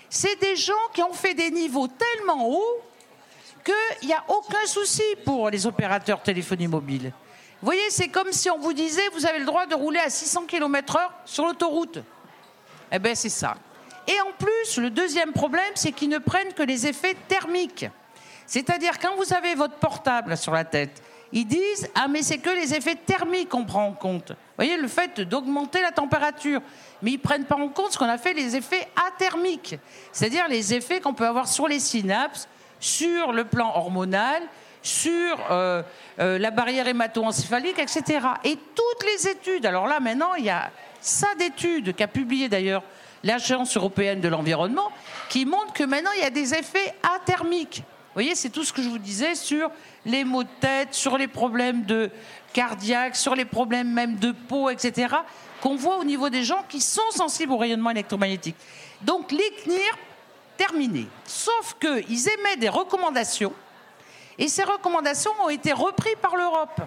C'est des gens qui ont fait des niveaux tellement hauts qu'il n'y a aucun souci pour les opérateurs téléphonie mobile. Vous voyez, c'est comme si on vous disait vous avez le droit de rouler à 600 km/h sur l'autoroute. Eh bien, c'est ça. Et en plus, le deuxième problème, c'est qu'ils ne prennent que les effets thermiques. C'est-à-dire, quand vous avez votre portable sur la tête, ils disent Ah, mais c'est que les effets thermiques qu'on prend en compte. Vous voyez, le fait d'augmenter la température. Mais ils ne prennent pas en compte ce qu'on a fait les effets athermiques, c'est-à-dire les effets qu'on peut avoir sur les synapses, sur le plan hormonal, sur euh, euh, la barrière hémato-encéphalique, etc. Et toutes les études, alors là maintenant, il y a ça d'études qu'a publié d'ailleurs l'Agence européenne de l'environnement, qui montre que maintenant il y a des effets athermiques. Vous voyez, c'est tout ce que je vous disais sur les maux de tête, sur les problèmes de cardiaque, sur les problèmes même de peau, etc., qu'on voit au niveau des gens qui sont sensibles au rayonnement électromagnétique. Donc l'ICNIR, terminé. Sauf qu'ils émettent des recommandations, et ces recommandations ont été reprises par l'Europe.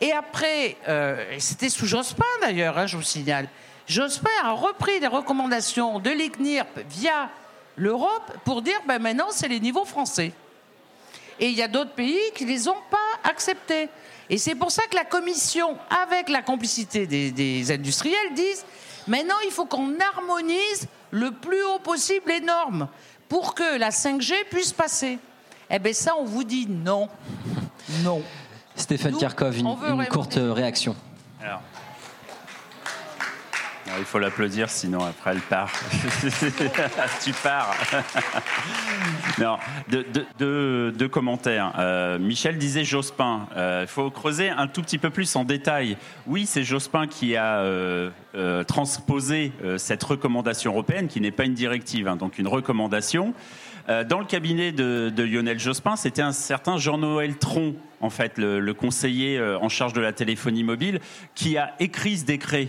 Et après, euh, c'était sous Jospin d'ailleurs, hein, je vous signale, Jospin a repris les recommandations de l'ICNIRP via l'Europe pour dire ben maintenant c'est les niveaux français. Et il y a d'autres pays qui ne les ont pas acceptés. Et c'est pour ça que la Commission, avec la complicité des, industriels, disent maintenant il faut qu'on harmonise le plus haut possible les normes pour que la 5G puisse passer. Eh bien ça, on vous dit non. Non. Stéphane Nous, Kirkov, une, une courte réaction. Alors. Alors, il faut l'applaudir, sinon après elle part. tu pars. non, deux, commentaires. Euh, Michel disait Jospin. Euh, Il faut creuser un tout petit peu plus en détail. Oui, c'est Jospin qui a euh, transposé cette recommandation européenne, qui n'est pas une directive, hein, donc une recommandation. Dans le cabinet de, Lionel Jospin, c'était un certain Jean-Noël Tron, en fait, le, le conseiller en charge de la téléphonie mobile, qui a écrit ce décret.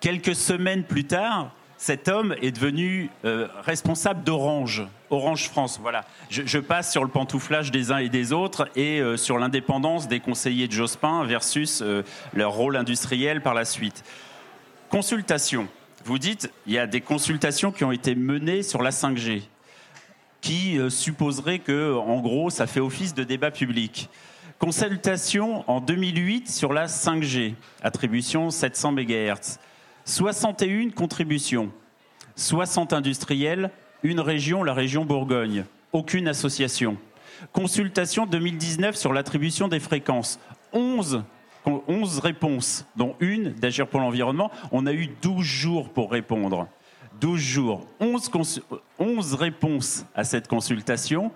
Quelques semaines plus tard, cet homme est devenu euh, responsable d'Orange, Orange France. Voilà. Je, passe sur le pantouflage des uns et des autres et euh, sur l'indépendance des conseillers de Jospin versus euh, leur rôle industriel par la suite. Consultation. Vous dites, il y a des consultations qui ont été menées sur la 5G qui supposerait que, en gros, ça fait office de débat public. Consultation en 2008 sur la 5G, attribution 700 MHz. 61 contributions, 60 industriels, une région, la région Bourgogne, aucune association. Consultation 2019 sur l'attribution des fréquences, 11 con- 11 réponses, dont une d'Agir pour l'environnement. On a eu 12 jours pour répondre. 12 jours, 11, cons- 11 réponses à cette consultation.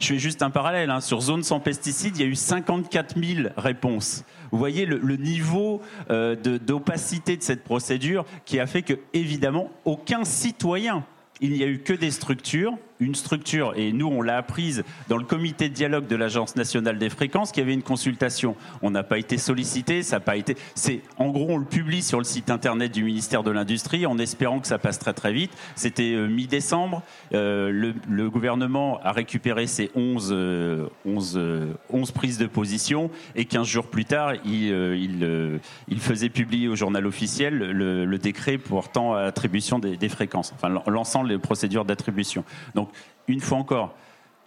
Je fais juste un parallèle. hein. Sur zone sans pesticides, il y a eu 54 000 réponses. Vous voyez le, niveau euh, de- d'opacité de cette procédure qui a fait que, évidemment, aucun citoyen, il n'y a eu que des structures, une structure, et nous on l'a apprise dans le comité de dialogue de l'Agence nationale des fréquences, qu'il y avait une consultation. On n'a pas été sollicité, ça n'a pas été. C'est en gros on le publie sur le site internet du ministère de l'Industrie en espérant que ça passe très très vite. C'était euh, mi-décembre. Euh, le, gouvernement a récupéré ces 11, euh, 11, euh, 11 prises de position et 15 jours plus tard, il, faisait publier au journal officiel le, décret portant attribution des, des fréquences, enfin l'ensemble des procédures d'attribution. Donc, une fois encore,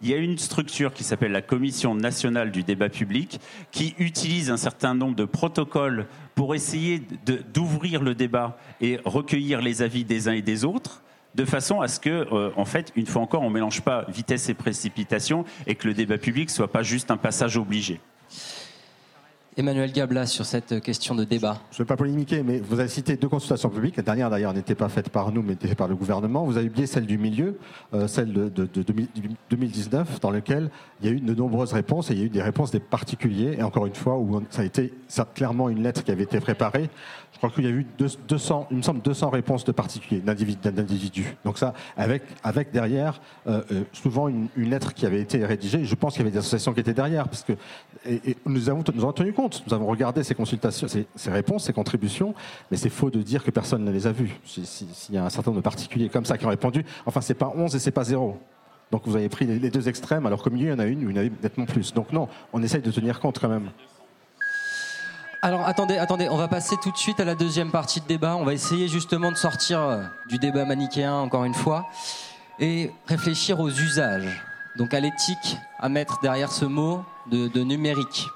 il y a une structure qui s'appelle la Commission nationale du débat public qui utilise un certain nombre de protocoles pour essayer d'ouvrir le débat et recueillir les avis des uns et des autres de façon à ce que, euh, en fait, une fois encore, on ne mélange pas vitesse et précipitation et que le débat public soit pas juste un passage obligé. Emmanuel Gabla sur cette question de débat. Je ne vais pas polémiquer, mais vous avez cité deux consultations publiques. La dernière, d'ailleurs, n'était pas faite par nous, mais était par le gouvernement. Vous avez oublié celle du milieu, euh, celle de, de- de 2000 2019, dans laquelle il y a eu de nombreuses réponses, et il y a eu des réponses des particuliers, et encore une fois, ça a été clairement une lettre qui avait été préparée. Je crois qu'il y a eu deux- 200, il me semble 200 réponses de particuliers, d'individus. Donc ça, avec, avec derrière, euh, euh, souvent une, une lettre qui avait été rédigée. Je pense qu'il y avait des associations qui étaient derrière, parce que et, et nous, avons, nous avons tenu compte. Nous avons regardé ces consultations, ces, ces réponses, ces contributions, mais c'est faux de dire que personne ne les a vues. Si- si- S'il y a un certain nombre de particuliers comme ça qui ont répondu, enfin, c'est pas 11 et c'est pas 0. Donc vous avez pris les, les deux extrêmes, alors qu'au milieu, il y en a une où il y en a nettement plus. Donc non, on essaye de tenir compte quand même. Alors attendez, attendez, on va passer tout de suite à la deuxième partie de débat. On va essayer justement de sortir euh, du débat manichéen encore une fois et réfléchir aux usages, donc à l'éthique à mettre derrière ce mot de, de numérique.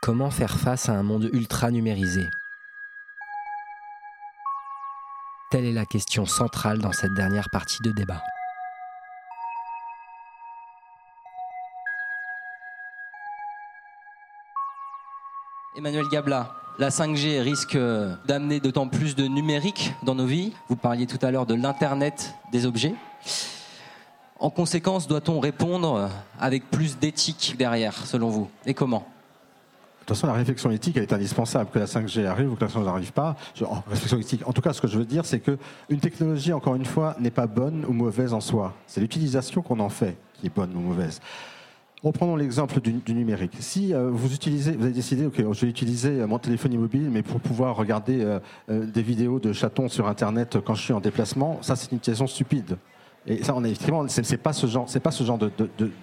Comment faire face à un monde ultra numérisé? Question centrale dans cette dernière partie de débat. Emmanuel Gabla, la 5G risque d'amener d'autant plus de numérique dans nos vies. Vous parliez tout à l'heure de l'Internet des objets. En conséquence, doit-on répondre avec plus d'éthique derrière, selon vous? Et comment? Toute façon, la réflexion éthique, elle est indispensable. Que la 5G arrive ou que la 5G n'arrive pas. En, réflexion éthique. en tout cas, ce que je veux dire, c'est que une technologie, encore une fois, n'est pas bonne ou mauvaise en soi. C'est l'utilisation qu'on en fait qui est bonne ou mauvaise. Reprenons l'exemple du, numérique. Si euh, vous utilisez, vous avez décidé, ok, je vais utiliser euh, mon téléphone mobile, mais pour pouvoir regarder euh, des vidéos de chatons sur Internet quand je suis en déplacement, ça c'est une utilisation stupide. Et ça, on est effectivement, c'est pas ce genre, c'est pas ce genre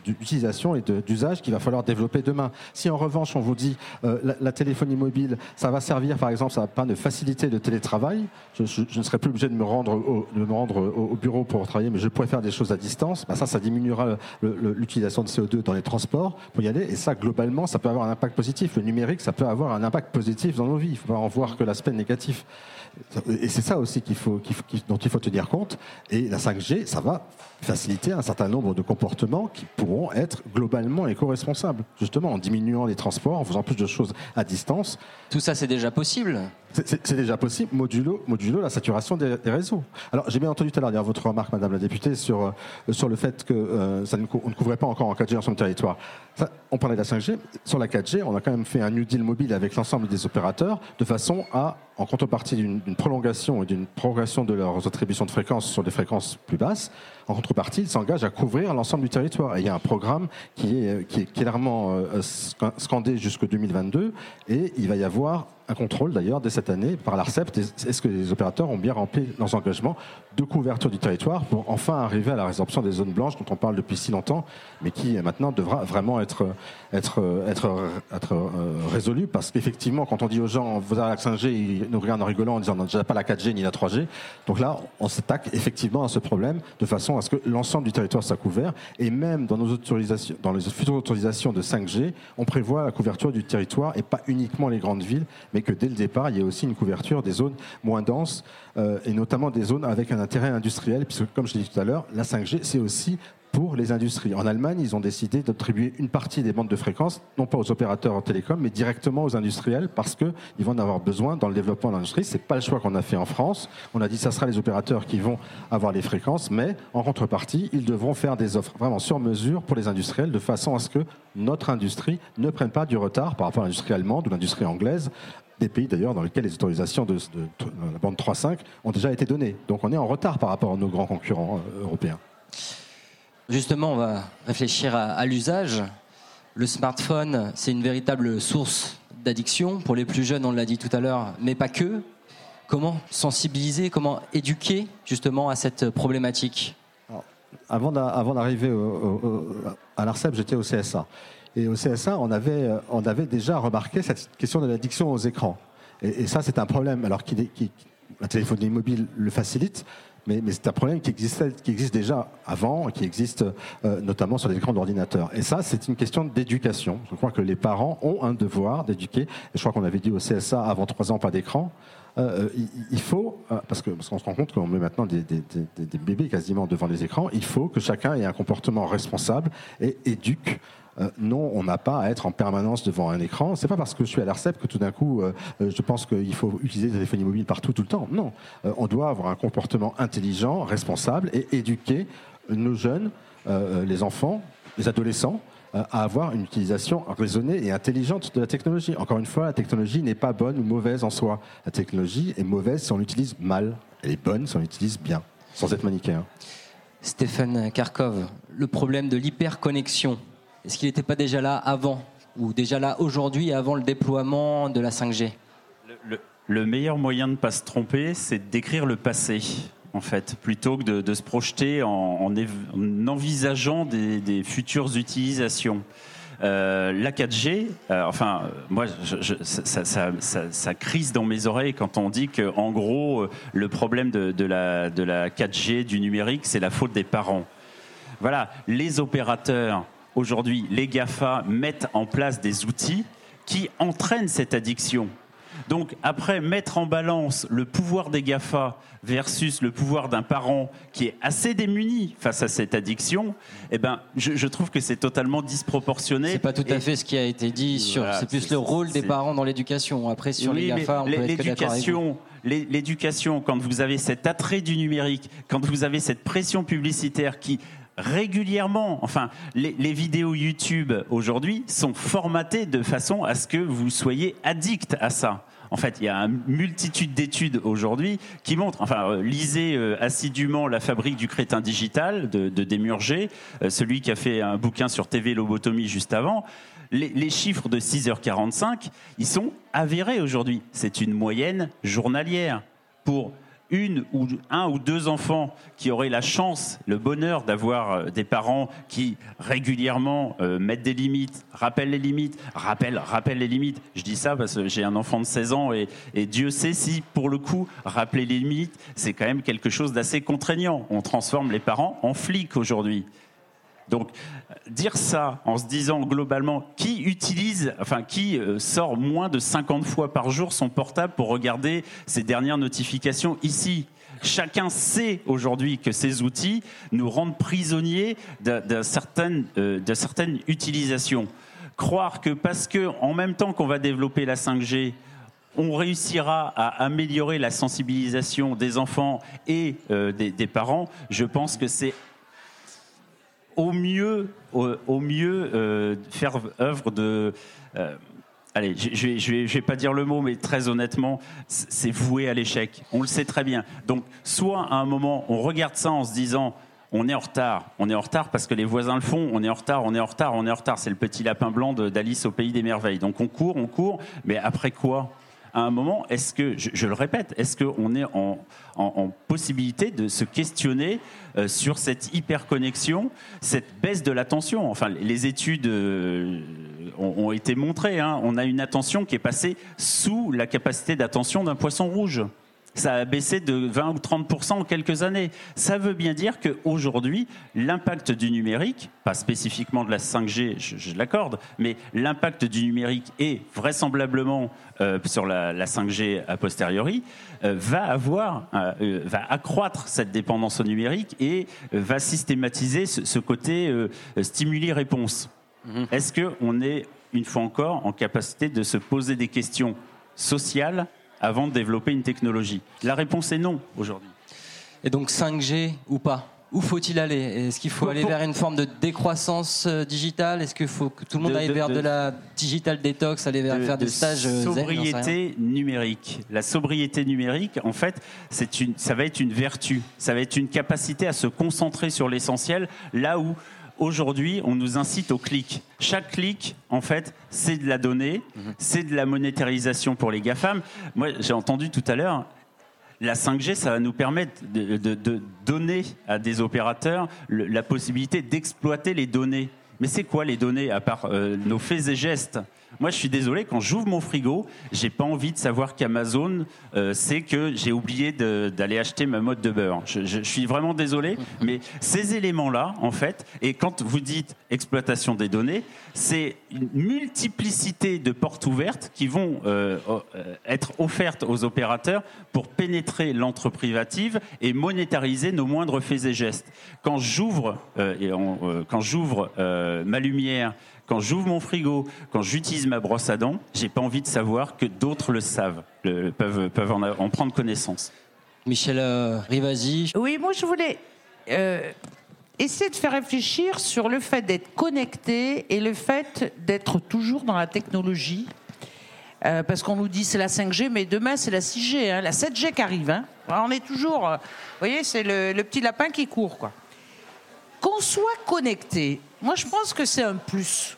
d'utilisation et d'usage qu'il va falloir développer demain. Si en revanche on vous dit euh, la, téléphonie mobile, ça va servir, par exemple, ça va pas de faciliter le télétravail. Je, ne serai plus obligé de me rendre au, de me rendre au, au bureau pour travailler, mais je pourrais faire des choses à distance. Bah, ça, ça diminuera l'utilisation de CO2 dans les transports pour y aller. Et ça, globalement, ça peut avoir un impact positif. Le numérique, ça peut avoir un impact positif dans nos vies. Il ne faut pas en voir que l'aspect négatif. Et c'est ça aussi qu'il faut, qu'il faut- dont il faut tenir compte. Et la 5G, ça va love. Faciliter un certain nombre de comportements qui pourront être globalement éco-responsables. Justement, en diminuant les transports, en faisant plus de choses à distance. Tout ça, c'est déjà possible. C'est- déjà possible, modulo, modulo la saturation des, des réseaux. Alors, j'ai bien entendu tout à l'heure votre remarque, Madame la députée, sur, euh, sur le fait que euh, ça ne, cou- on ne couvrait pas encore en 4G dans son territoire. Ça, on parlait de la 5G. Sur la 4G, on a quand même fait un New Deal mobile avec l'ensemble des opérateurs de façon à, en contrepartie d'une prolongation et d'une progression de leurs attributions de fréquences sur des fréquences plus basses, en contrepartie, ils s'engagent à couvrir l'ensemble du territoire. Et il y a un programme qui est, qui est clairement euh, sc- scandé jusqu'en 2022 et il va y avoir un contrôle d'ailleurs dès cette année par l'ARCEP. Est-ce que les opérateurs ont bien rempli leurs engagements de couverture du territoire pour enfin arriver à la résorption des zones blanches dont on parle depuis si longtemps, mais qui maintenant devra vraiment être, euh, résolu? Parce qu'effectivement, quand on dit aux gens vous avez la 5G, ils nous regardent en rigolant en disant on n'a déjà pas la 4G ni la 3G. Donc là, on s'attaque effectivement à ce problème de façon à ce que l'ensemble du territoire soit couvert et même dans nos autorisations, dans les futures autorisations de 5G, on prévoit la couverture du territoire et pas uniquement les grandes villes, mais que dès le départ, il y ait aussi une couverture des zones moins denses euh, et notamment des zones avec un intérêt industriel, puisque comme je l'ai dit tout à l'heure, la 5G, c'est aussi pour les industries. En Allemagne, ils ont décidé d'attribuer une partie des bandes de fréquences, non pas aux opérateurs en télécom, mais directement aux industriels, parce qu'ils vont en avoir besoin dans le développement de l'industrie. C'est pas le choix qu'on a fait en France. On a dit que ça sera les opérateurs qui vont avoir les fréquences, mais en contrepartie, ils devront faire des offres vraiment sur mesure pour les industriels, de façon à ce que notre industrie ne prenne pas du retard par rapport à l'industrie allemande ou l'industrie anglaise des pays d'ailleurs dans lesquels les autorisations de, de- de la bande 3.5 ont déjà été données. Donc on est en retard par rapport à nos grands concurrents euh, européens. Justement, on va réfléchir à, à l'usage. Le smartphone, c'est une véritable source d'addiction pour les plus jeunes, on l'a dit tout à l'heure, mais pas que. Comment sensibiliser, comment éduquer justement à cette problématique? Avant d'a- avant d'arriver à l'ARCEP, j'étais au CSA. Et au CSA, on avait, euh, on avait déjà remarqué cette question de l'addiction aux écrans. Et, ça, c'est un problème. Alors, qui- la téléphonie mobile le facilite, mais, c'est un problème qui, existe déjà avant, et qui existe euh, notamment sur les écrans d'ordinateur. Et ça, c'est une question d'éducation. Je crois que les parents ont un devoir d'éduquer. Et je crois qu'on avait dit au CSA avant trois ans, pas d'écran. Euh, il, faut, parce que- parce qu'on se rend compte qu'on met maintenant des bébés quasiment devant les écrans, il faut que chacun ait un comportement responsable et éduque. Euh, non, on n'a pas à être en permanence devant un écran. C'est pas parce que je suis à l'ARCEP que tout d'un coup, euh, euh, je pense qu'il faut utiliser la téléphonie mobile partout, tout le temps. Non, on doit avoir un comportement intelligent, responsable et éduquer nos jeunes, les enfants, les adolescents, à avoir une utilisation raisonnée et intelligente de la technologie. Encore une fois, la technologie n'est pas bonne ou mauvaise en soi. La technologie est mauvaise si on l'utilise mal. Elle est bonne si on l'utilise bien, sans être manichéen. Stéphane Karkov, le problème de l'hyperconnexion, est-ce qu'il n'était pas déjà là avant ou déjà là aujourd'hui avant le déploiement de la 5G Le, le- le meilleur moyen de ne pas se tromper, c'est d'écrire le passé, en fait, plutôt que de, se projeter en, envisageant des, futures utilisations. Euh, la 4G, euh, enfin, moi, ça, ça- crise dans mes oreilles quand on dit que, en gros, euh, le problème de la 4G, du numérique, c'est la faute des parents. Voilà, les opérateurs, aujourd'hui, les GAFA, mettent en place des outils qui entraînent cette addiction. Donc, après, mettre en balance le pouvoir des GAFA versus le pouvoir d'un parent qui est assez démuni face à cette addiction, eh ben, je, je trouve que c'est totalement disproportionné. C'est pas tout à Et- fait ce qui a été dit sur. Voilà, c'est plus le rôle des parents dans l'éducation. Après, sur Oui, les GAFA, on peut être l'éducation, l'é- l'éducation, quand vous avez cet attrait du numérique, quand vous avez cette pression publicitaire qui régulièrement, enfin, les, vidéos YouTube aujourd'hui sont formatées de façon à ce que vous soyez addict à ça. En fait, il y a une multitude d'études aujourd'hui qui montrent, enfin, euh, lisez euh, assidûment La fabrique du crétin digital de, de Desmurger, euh, celui qui a fait un bouquin sur TV lobotomie juste avant. Les, les chiffres de 6h45, ils sont avérés aujourd'hui. C'est une moyenne journalière pour une ou un ou deux enfants qui auraient la chance, le bonheur d'avoir euh, des parents qui régulièrement euh, mettent des limites, rappellent les limites, rappellent, rappellent les limites. Je dis ça parce que j'ai un enfant de 16 ans et, et Dieu sait si, pour le coup, rappeler les limites, c'est quand même quelque chose d'assez contraignant. On transforme les parents en flics aujourd'hui. Donc, dire ça en se disant globalement qui utilise, enfin qui euh, sort moins de 50 fois par jour son portable pour regarder ses dernières notifications ici? Chacun sait aujourd'hui que ces outils nous rendent prisonniers de, certaines, euh, de certaines utilisations. Croire que parce que en même temps qu'on va développer la 5G, on réussira à améliorer la sensibilisation des enfants et euh, des, parents, je pense que c'est au mieux, au, mieux euh, faire œuvre de. Euh, allez, je ne vais, pas dire le mot, mais très honnêtement, c'est voué à l'échec. On le sait très bien. Donc, soit à un moment, on regarde ça en se disant on est en retard. On est en retard parce que les voisins le font. On est en retard, on est en retard, on est en retard. C'est le petit lapin blanc d'Alice au pays des merveilles. Donc on court, on court, mais après quoi? À un moment, est-ce que, je, le répète, est-ce qu'on est en, possibilité de se questionner euh, sur cette hyperconnexion, cette baisse de l'attention Enfin, les études euh, ont, été montrées. Hein. On a une attention qui est passée sous la capacité d'attention d'un poisson rouge ça a baissé de 20 ou 30 en quelques années. Ça veut bien dire qu'aujourd'hui, l'impact du numérique, pas spécifiquement de la 5G, je, l'accorde, mais l'impact du numérique est vraisemblablement euh, sur la, 5G a posteriori, euh, va avoir, euh, va accroître cette dépendance au numérique et va systématiser ce, côté stimuli-réponse. Mhm. Est-ce qu'on est, une fois encore, en capacité de se poser des questions sociales avant de développer une technologie La réponse est non aujourd'hui. Et donc 5G ou pas? Où faut-il aller? Est-ce qu'il faut aller vers une forme de décroissance euh, digitale? Est-ce qu'il faut que tout le monde aille vers de, la digital détox, aller vers faire des stages euh, sobriété numérique. La sobriété numérique, en fait, c'est une, ça va être une vertu. Ça va être une capacité à se concentrer sur l'essentiel, là où aujourd'hui, on nous incite au clic. Chaque clic, en fait, c'est de la donnée, c'est de la monétarisation pour les GAFAM. Moi, j'ai entendu tout à l'heure, la 5G, ça va nous permettre de, donner à des opérateurs la possibilité d'exploiter les données. Mais c'est quoi les données, à part euh, nos faits et gestes? Moi, je suis désolé, quand j'ouvre mon frigo, j'ai pas envie de savoir qu'Amazon euh, sait que j'ai oublié d'aller acheter ma mode de beurre. Je, suis vraiment désolé, mais ces éléments-là, en fait, et quand vous dites exploitation des données, c'est une multiplicité de portes ouvertes qui vont euh, euh, être offertes aux opérateurs pour pénétrer l'entre privative et monétariser nos moindres faits et gestes. Quand j'ouvre, quand j'ouvre ma lumière, quand j'ouvre mon frigo, quand j'utilise ma brosse à dents, j'ai pas envie de savoir que d'autres le savent, peuvent, peuvent en, prendre connaissance. Michel euh, Rivasi. Oui, moi je voulais euh, essayer de faire réfléchir sur le fait d'être connecté et le fait d'être toujours dans la technologie. Euh, parce qu'on nous dit c'est la 5G, mais demain c'est la 6G, hein, la 7G qui arrive. Hein. on est toujours, vous voyez, c'est le, le, petit lapin qui court. quoi. Qu'on soit connecté, moi je pense que c'est un plus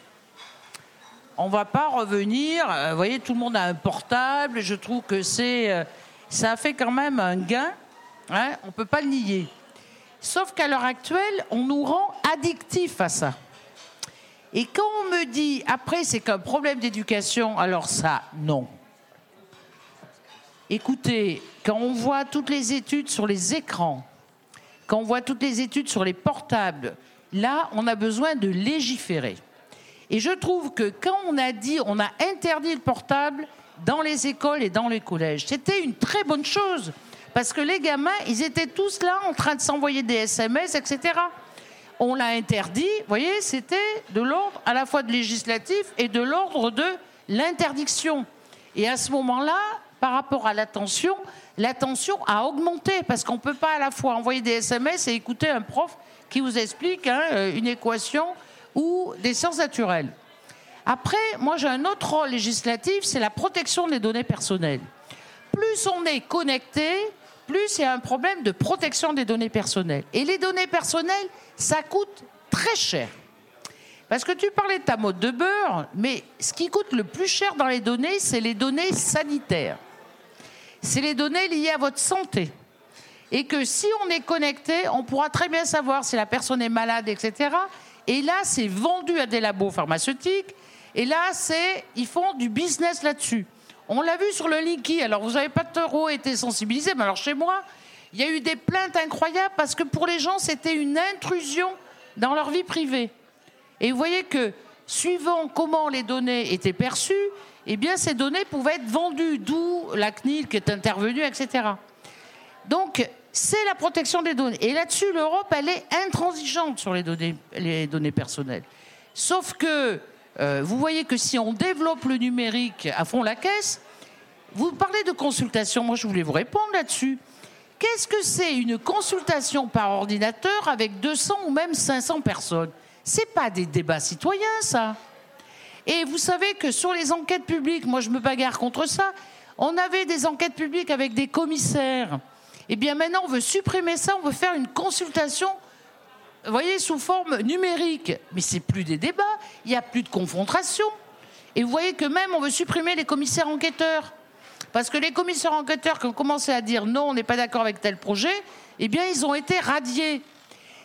on va pas revenir. Euh, vous voyez, tout le monde a un portable. Je trouve que c'est, euh, ça a fait quand même un gain. Hein, on peut pas le nier. Sauf qu'à l'heure actuelle, on nous rend addictifs à ça. Et quand on me dit après c'est qu'un problème d'éducation, alors ça, non. Écoutez, quand on voit toutes les études sur les écrans, quand on voit toutes les études sur les portables, là, on a besoin de légiférer. Et je trouve que quand on a dit, on a interdit le portable dans les écoles et dans les collèges, c'était une très bonne chose. Parce que les gamins, ils étaient tous là en train de s'envoyer des SMS, etc. On l'a interdit, vous voyez, c'était de l'ordre à la fois de législatif et de l'ordre de l'interdiction. Et à ce moment-là, par rapport à l'attention, l'attention a augmenté parce qu'on ne peut pas à la fois envoyer des SMS et écouter un prof qui vous explique hein, une équation ou des sciences naturelles. Après, moi j'ai un autre rôle législatif, c'est la protection des données personnelles. Plus on est connecté, plus il y a un problème de protection des données personnelles. Et les données personnelles, ça coûte très cher. Parce que tu parlais de ta mode de beurre, mais ce qui coûte le plus cher dans les données, c'est les données sanitaires. C'est les données liées à votre santé. Et que si on est connecté, on pourra très bien savoir si la personne est malade, etc. Et là, c'est vendu à des labos pharmaceutiques. Et là, c'est ils font du business là-dessus. On l'a vu sur le Linky. Alors, vous n'avez pas trop été sensibilisé, mais alors chez moi, il y a eu des plaintes incroyables parce que pour les gens, c'était une intrusion dans leur vie privée. Et vous voyez que, suivant comment les données étaient perçues, eh bien, ces données pouvaient être vendues, d'où la CNIL qui est intervenue, etc. Donc, c'est la protection des données. Et là-dessus, l'Europe, elle est intransigeante sur les données, les données personnelles. Sauf que, euh, vous voyez que si on développe le numérique à fond la caisse, vous parlez de consultation, moi je voulais vous répondre là-dessus. Qu'est-ce que c'est une consultation par ordinateur avec 200 ou même 500 personnes? C'est pas des débats citoyens, ça. Et vous savez que sur les enquêtes publiques, moi je me bagarre contre ça, on avait des enquêtes publiques avec des commissaires. Eh bien maintenant, on veut supprimer ça, on veut faire une consultation, vous voyez, sous forme numérique. Mais c'est plus des débats, il n'y a plus de confrontation. Et vous voyez que même on veut supprimer les commissaires enquêteurs. Parce que les commissaires enquêteurs qui ont commencé à dire non, on n'est pas d'accord avec tel projet, eh bien, ils ont été radiés.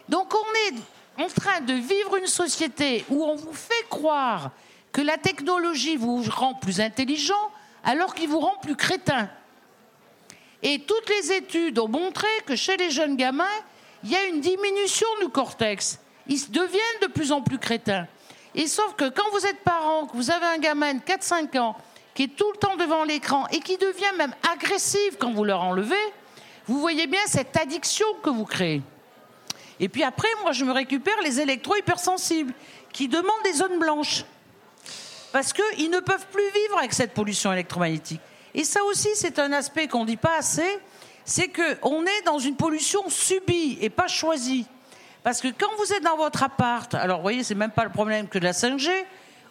Donc, on est en train de vivre une société où on vous fait croire que la technologie vous rend plus intelligent alors qu'il vous rend plus crétin. Et toutes les études ont montré que chez les jeunes gamins, il y a une diminution du cortex. Ils deviennent de plus en plus crétins. Et sauf que quand vous êtes parent, que vous avez un gamin de 4-5 ans qui est tout le temps devant l'écran et qui devient même agressif quand vous leur enlevez, vous voyez bien cette addiction que vous créez. Et puis après, moi, je me récupère les électro-hypersensibles qui demandent des zones blanches. Parce qu'ils ne peuvent plus vivre avec cette pollution électromagnétique. Et ça aussi, c'est un aspect qu'on ne dit pas assez, c'est qu'on est dans une pollution subie et pas choisie. Parce que quand vous êtes dans votre appart, alors vous voyez, c'est même pas le problème que de la 5G,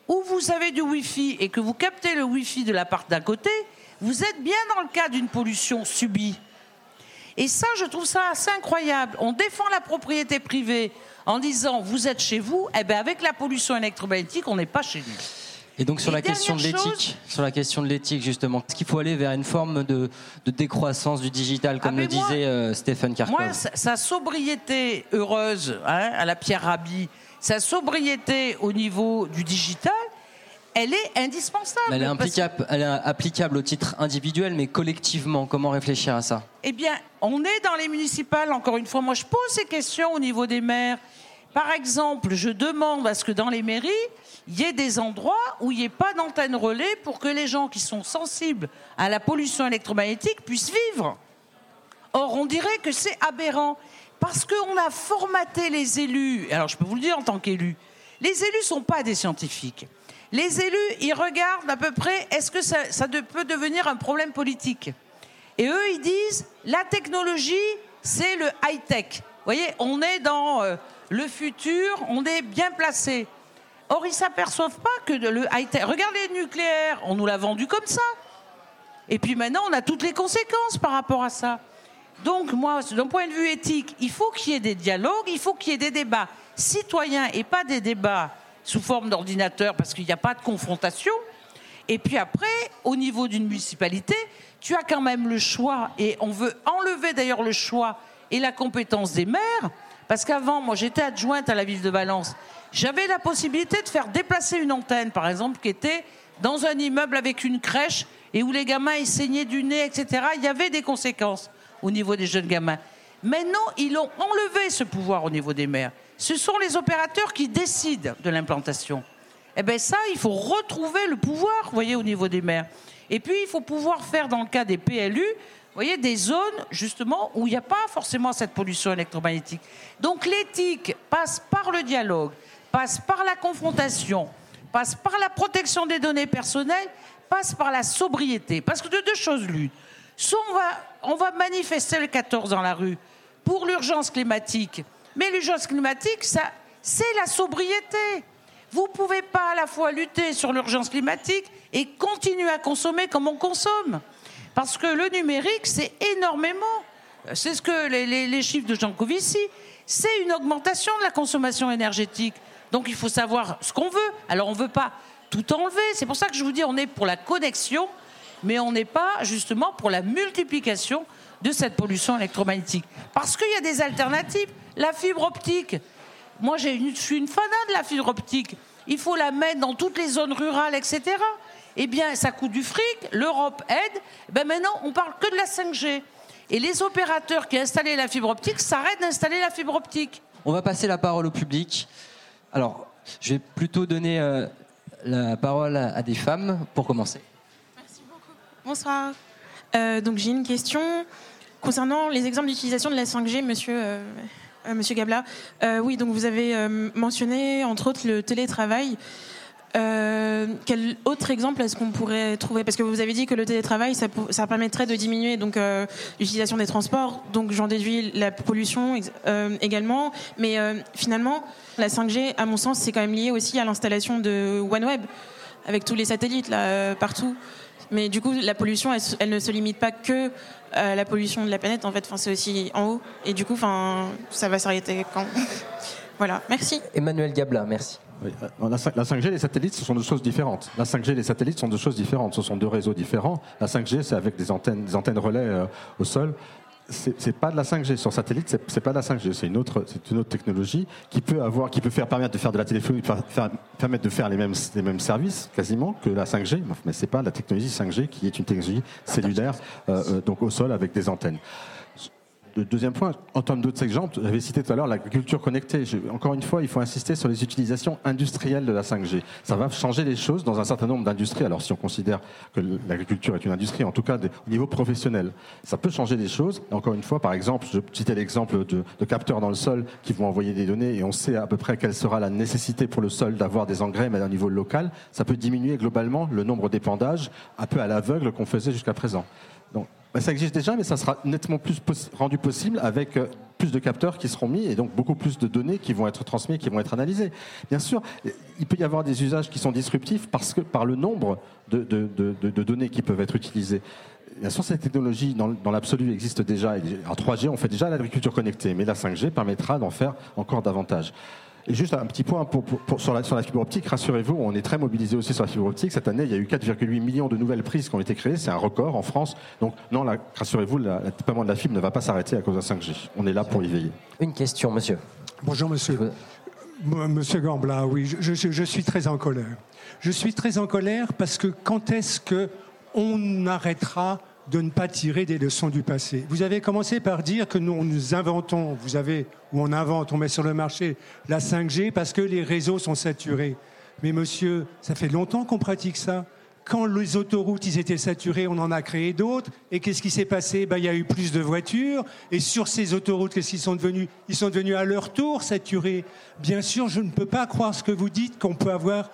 où vous avez du Wi-Fi et que vous captez le Wi-Fi de l'appart d'à côté, vous êtes bien dans le cas d'une pollution subie. Et ça, je trouve ça assez incroyable. On défend la propriété privée en disant vous êtes chez vous, et eh bien avec la pollution électromagnétique, on n'est pas chez nous. Et donc sur la question de l'éthique, sur la question de l'éthique justement, est-ce qu'il faut aller vers une forme de, décroissance du digital, comme ah, le disait euh, Stéphane Karkov Moi, sa, sobriété heureuse hein, à la Pierre Rabhi, sa sobriété au niveau du digital, elle est indispensable. elle, est elle est applicable au titre individuel, mais collectivement, comment réfléchir à ça? Eh bien, on est dans les municipales, encore une fois, moi je pose ces questions au niveau des maires. Par exemple, je demande à ce que dans les mairies, il y ait des endroits où il n'y ait pas d'antenne relais pour que les gens qui sont sensibles à la pollution électromagnétique puissent vivre. Or, on dirait que c'est aberrant. Parce qu'on a formaté les élus, alors je peux vous le dire en tant qu'élu, les élus ne sont pas des scientifiques. Les élus, ils regardent à peu près, est-ce que ça, peut devenir un problème politique? Et eux, ils disent, la technologie, c'est le high-tech. Vous voyez, on est dans euh, le futur, on est bien placé. Or, ils ne s'aperçoivent pas que le high-tech... Regardez le nucléaire, on nous l'a vendu comme ça. Et puis maintenant, on a toutes les conséquences par rapport à ça. Donc, moi, d'un point de vue éthique, il faut qu'il y ait des dialogues, il faut qu'il y ait des débats citoyens et pas des débats sous forme d'ordinateur parce qu'il n'y a pas de confrontation. Et puis après, au niveau d'une municipalité, tu as quand même le choix, et on veut enlever d'ailleurs le choix et la compétence des maires, parce qu'avant, moi j'étais adjointe à la ville de Valence, j'avais la possibilité de faire déplacer une antenne, par exemple, qui était dans un immeuble avec une crèche et où les gamins saignaient du nez, etc. Il y avait des conséquences au niveau des jeunes gamins. Maintenant, ils ont enlevé ce pouvoir au niveau des maires. Ce sont les opérateurs qui décident de l'implantation. Eh bien ça, il faut retrouver le pouvoir, voyez, au niveau des maires. Et puis, il faut pouvoir faire, dans le cas des PLU, voyez, des zones, justement, où il n'y a pas forcément cette pollution électromagnétique. Donc, l'éthique passe par le dialogue, passe par la confrontation, passe par la protection des données personnelles, passe par la sobriété. Parce que de deux choses l'une. Soit on va, on va manifester le 14 dans la rue pour l'urgence climatique, mais l'urgence climatique, c'est la sobriété. Vous ne pouvez pas à la fois lutter sur l'urgence climatique et continuer à consommer comme on consomme. Parce que le numérique, c'est énormément. C'est ce que les, chiffres de Jean Covici, c'est une augmentation de la consommation énergétique. Donc il faut savoir ce qu'on veut. Alors on ne veut pas tout enlever. C'est pour ça que je vous dis, on est pour la connexion mais on n'est pas justement pour la multiplication de cette pollution électromagnétique. Parce qu'il y a des alternatives. La fibre optique. Moi, je suis une fanat de la fibre optique. Il faut la mettre dans toutes les zones rurales, etc. Eh bien, ça coûte du fric. L'Europe aide. Ben maintenant, on parle que de la 5G. Et les opérateurs qui installé la fibre optique s'arrêtent d'installer la fibre optique. On va passer la parole au public. Alors, je vais plutôt donner euh, la parole à, des femmes pour commencer. Merci beaucoup. Bonsoir. Euh, donc j'ai une question concernant les exemples d'utilisation de la 5G, monsieur, euh, monsieur Gabla. oui, donc vous avez mentionné entre autres le télétravail. Euh, quel autre exemple est-ce qu'on pourrait trouver? Parce que vous avez dit que le télétravail, ça, permettrait de diminuer donc euh, l'utilisation des transports, donc j'en déduis la pollution euh, également. Mais finalement, la 5G, à mon sens, c'est quand même lié aussi à l'installation de OneWeb, avec tous les satellites partout. Mais du coup, la pollution, elle, ne se limite pas que à la pollution de la planète, en fait. C'est aussi en haut. Et du coup, ça va s'arrêter quand? Voilà, merci. Emmanuel Gabla, merci. Euh, la, 5G et les satellites, ce sont deux choses différentes. La 5G et les satellites sont deux choses différentes. Ce sont deux réseaux différents. La 5G, c'est avec des antennes, des antennes relais euh, au sol. C'est pas de la 5G sur satellite, c'est pas de la 5G, c'est une autre, technologie qui peut avoir, qui peut faire permettre de faire de la téléphonie, permettre de faire les mêmes, les mêmes services quasiment que la 5G, mais c'est pas la technologie 5G qui est une technologie cellulaire, euh, donc au sol avec des antennes deuxième point, en termes d'autres exemples, j'avais cité tout à l'heure l'agriculture connectée. encore une fois, il faut insister sur les utilisations industrielles de la 5G. Ça va changer les choses dans un certain nombre d'industries. Alors, si on considère que l'agriculture est une industrie, en tout cas au niveau professionnel, ça peut changer les choses. encore une fois, par exemple, je citais l'exemple de, de, capteurs dans le sol qui vont envoyer des données et on sait à peu près quelle sera la nécessité pour le sol d'avoir des engrais, mais à un niveau local. Ça peut diminuer globalement le nombre d'épandages un peu à l'aveugle qu'on faisait jusqu'à présent. Donc, ça existe déjà, mais ça sera nettement plus rendu possible avec euh, plus de capteurs qui seront mis et donc beaucoup plus de données qui vont être transmises, qui vont être analysées. Bien sûr, il peut y avoir des usages qui sont disruptifs parce que par le nombre de, données qui peuvent être utilisées. Bien sûr, cette technologie, dans, dans l'absolu, existe déjà. En 3G, on fait déjà l'agriculture connectée, mais la 5G permettra d'en faire encore davantage. Et juste un petit point pour, sur, la, sur, la, fibre optique, rassurez-vous, on est très mobilisé aussi sur la fibre optique. Cette année, il y a eu 4,8 millions de nouvelles prises qui ont été créées. C'est un record en France. Donc non, rassurez-vous, le déploiement de la fibre ne va pas s'arrêter à cause de 5G. On est là pour y veiller. Une question, monsieur. Bonjour, monsieur. Monsieur Gambla, oui, je, je, suis très en colère. Je suis très en colère parce que quand est-ce que on arrêtera de ne pas tirer des leçons du passé. Vous avez commencé par dire que nous, nous inventons, vous avez, ou on invente, on met sur le marché la 5G parce que les réseaux sont saturés. Mais monsieur, ça fait longtemps qu'on pratique ça. Quand les autoroutes ils étaient saturées, on en a créé d'autres. Et qu'est-ce qui s'est passé? Ben, Il y a eu plus de voitures. Et sur ces autoroutes, qu'est-ce qu'ils sont devenus? Ils sont devenus à leur tour saturés. Bien sûr, je ne peux pas croire ce que vous dites, qu'on peut avoir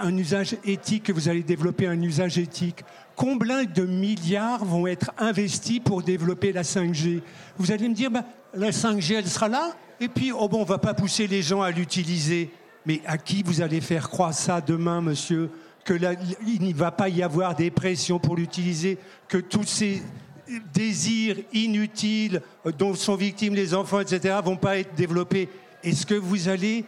un usage éthique, que vous allez développer un usage éthique. Combien de milliards vont être investis pour développer la 5G Vous allez me dire, bah, la 5G, elle sera là, et puis, oh bon, on va pas pousser les gens à l'utiliser. Mais à qui vous allez faire croire ça demain, monsieur Que il n'y va pas y avoir des pressions pour l'utiliser, que tous ces désirs inutiles dont sont victimes les enfants, etc., vont pas être développés? Est-ce que vous allez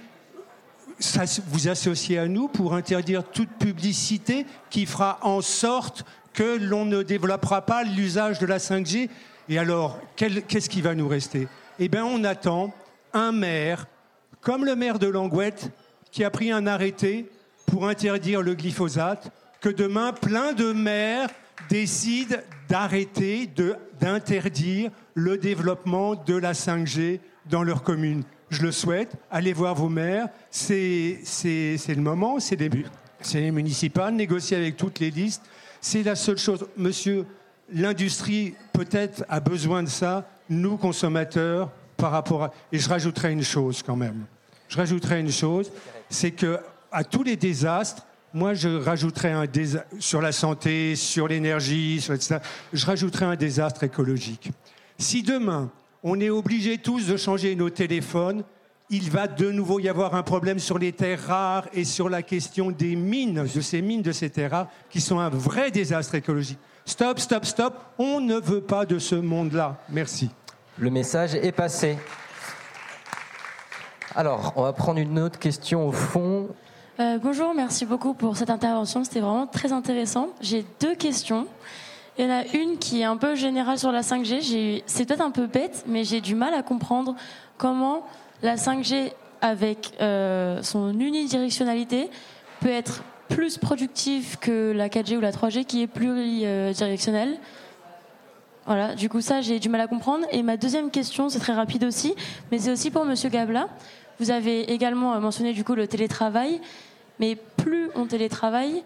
vous associer à nous pour interdire toute publicité qui fera en sorte que l'on ne développera pas l'usage de la 5G. Et alors, qu'est-ce qui va nous rester? Eh bien, on attend un maire, comme le maire de Langouette, qui a pris un arrêté pour interdire le glyphosate, que demain, plein de maires décident d'arrêter, d'interdire le développement de la 5G dans leur commune. Je le souhaite. Allez voir vos maires. C'est le moment. C'est les municipales. Négocier avec toutes les listes. C'est la seule chose. Monsieur, l'industrie peut-être a besoin de ça. Nous, consommateurs, par rapport à... Et je rajouterai une chose quand même. Je rajouterai une chose, c'est que à tous les désastres, moi, je rajouterais un désastre sur la santé, sur l'énergie, sur etc. Je rajouterais un désastre écologique. Si demain, on est obligés tous de changer nos téléphones, il va de nouveau y avoir un problème sur les terres rares et sur la question des mines, de ces mines, de ces terres rares, qui sont un vrai désastre écologique. Stop, stop, stop, on ne veut pas de ce monde-là. Merci. Le message est passé. Alors, on va prendre une autre question au fond. Euh, bonjour, merci beaucoup pour cette intervention. C'était vraiment très intéressant. J'ai deux questions. Il y en a une qui est un peu générale sur la 5G. C'est peut-être un peu bête, mais j'ai du mal à comprendre comment la 5G, avec euh, son unidirectionnalité, peut être plus productive que la 4G ou la 3G qui est pluridirectionnelle. Voilà, du coup ça j'ai du mal à comprendre. Et ma deuxième question, c'est très rapide aussi, mais c'est aussi pour Monsieur Gabla. Vous avez également mentionné du coup le télétravail, mais plus on télétravaille,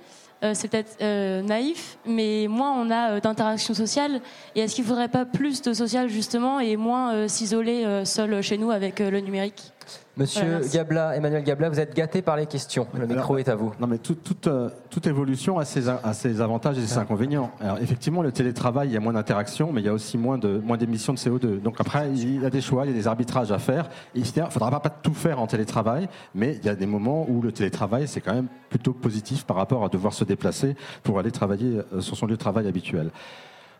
c'est peut-être euh, naïf, mais moins on a euh, d'interactions sociales. Et est-ce qu'il ne faudrait pas plus de social justement et moins s'isoler seul chez nous avec le numérique? Monsieur Gabla, Emmanuel Gabla, vous êtes gâté par les questions. Le micro est à vous. Non, mais toute, toute évolution a ses, a ses, avantages et ses inconvénients. Alors, effectivement, le télétravail, il y a moins d'interactions, mais il y a aussi moins de moins d'émissions de CO2. Donc après, il y a des choix, il y a des arbitrages à faire. Il ne faudra pas tout faire en télétravail, mais il y a des moments où le télétravail, c'est quand même plutôt positif par rapport à devoir se déplacer pour aller travailler sur son lieu de travail habituel.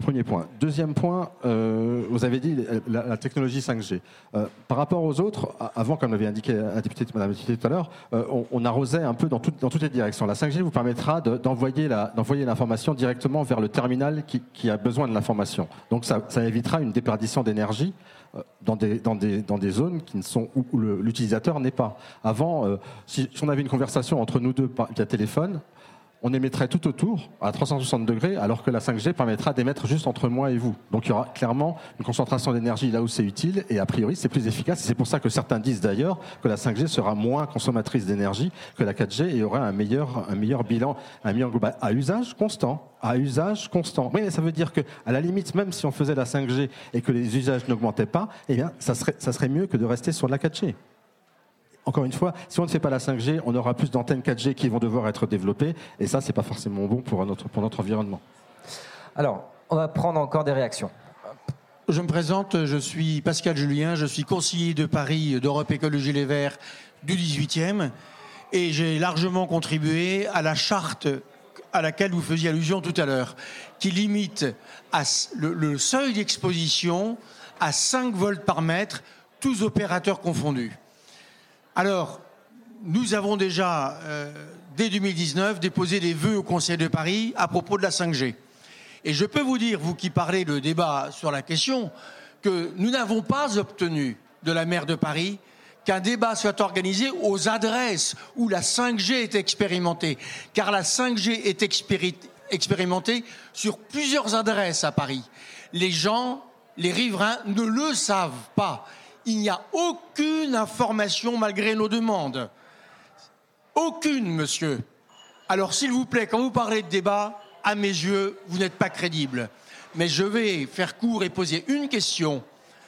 Premier point. Deuxième point, euh, vous avez dit la, technologie 5G. Euh, par rapport aux autres, avant, comme l'avait indiqué la députée, Madame la tout à l'heure, euh, on, arrosait un peu dans, toutes les directions. La 5G vous permettra d'envoyer l'information directement vers le terminal qui, a besoin de l'information. Donc ça, évitera une déperdition d'énergie dans des, zones qui ne sont, où l'utilisateur n'est pas. Avant, si, on avait une conversation entre nous deux via téléphone, on émettrait tout autour à 360 degrés, alors que la 5G permettra d'émettre juste entre moi et vous. Donc il y aura clairement une concentration d'énergie là où c'est utile, et a priori c'est plus efficace. c'est pour ça que certains disent d'ailleurs que la 5G sera moins consommatrice d'énergie que la 4G et aura un meilleur, un meilleur bilan, un meilleur global à usage constant. À usage constant. Oui, mais ça veut dire que, à la limite, même si on faisait la 5G et que les usages n'augmentaient pas, eh bien, ça serait, ça serait mieux que de rester sur la 4G encore une fois, si on ne fait pas la 5G, on aura plus d'antennes 4G qui vont devoir être développées, et ça, c'est pas forcément bon pour notre, pour notre environnement. Alors, on va prendre encore des réactions. Je me présente, je suis Pascal Julien, je suis conseiller de Paris d'Europe Écologie Les Verts du 18e, et j'ai largement contribué à la charte à laquelle vous faisiez allusion tout à l'heure, qui limite le, le seuil d'exposition à 5 volts par mètre, tous opérateurs confondus. Alors, nous avons déjà, euh, dès 2019, déposé des vœux au Conseil de Paris à propos de la 5G. Et je peux vous dire, vous qui parlez le débat sur la question, que nous n'avons pas obtenu de la maire de Paris qu'un débat soit organisé aux adresses où la 5G est expérimentée. Car la 5G est expérimentée sur plusieurs adresses à Paris. Les gens, les riverains ne le savent pas il n'y a aucune information malgré nos demandes. Aucune, monsieur. Alors, s'il vous plaît, quand vous parlez de débat, à mes yeux, vous n'êtes pas crédible. Mais je vais faire court et poser une question.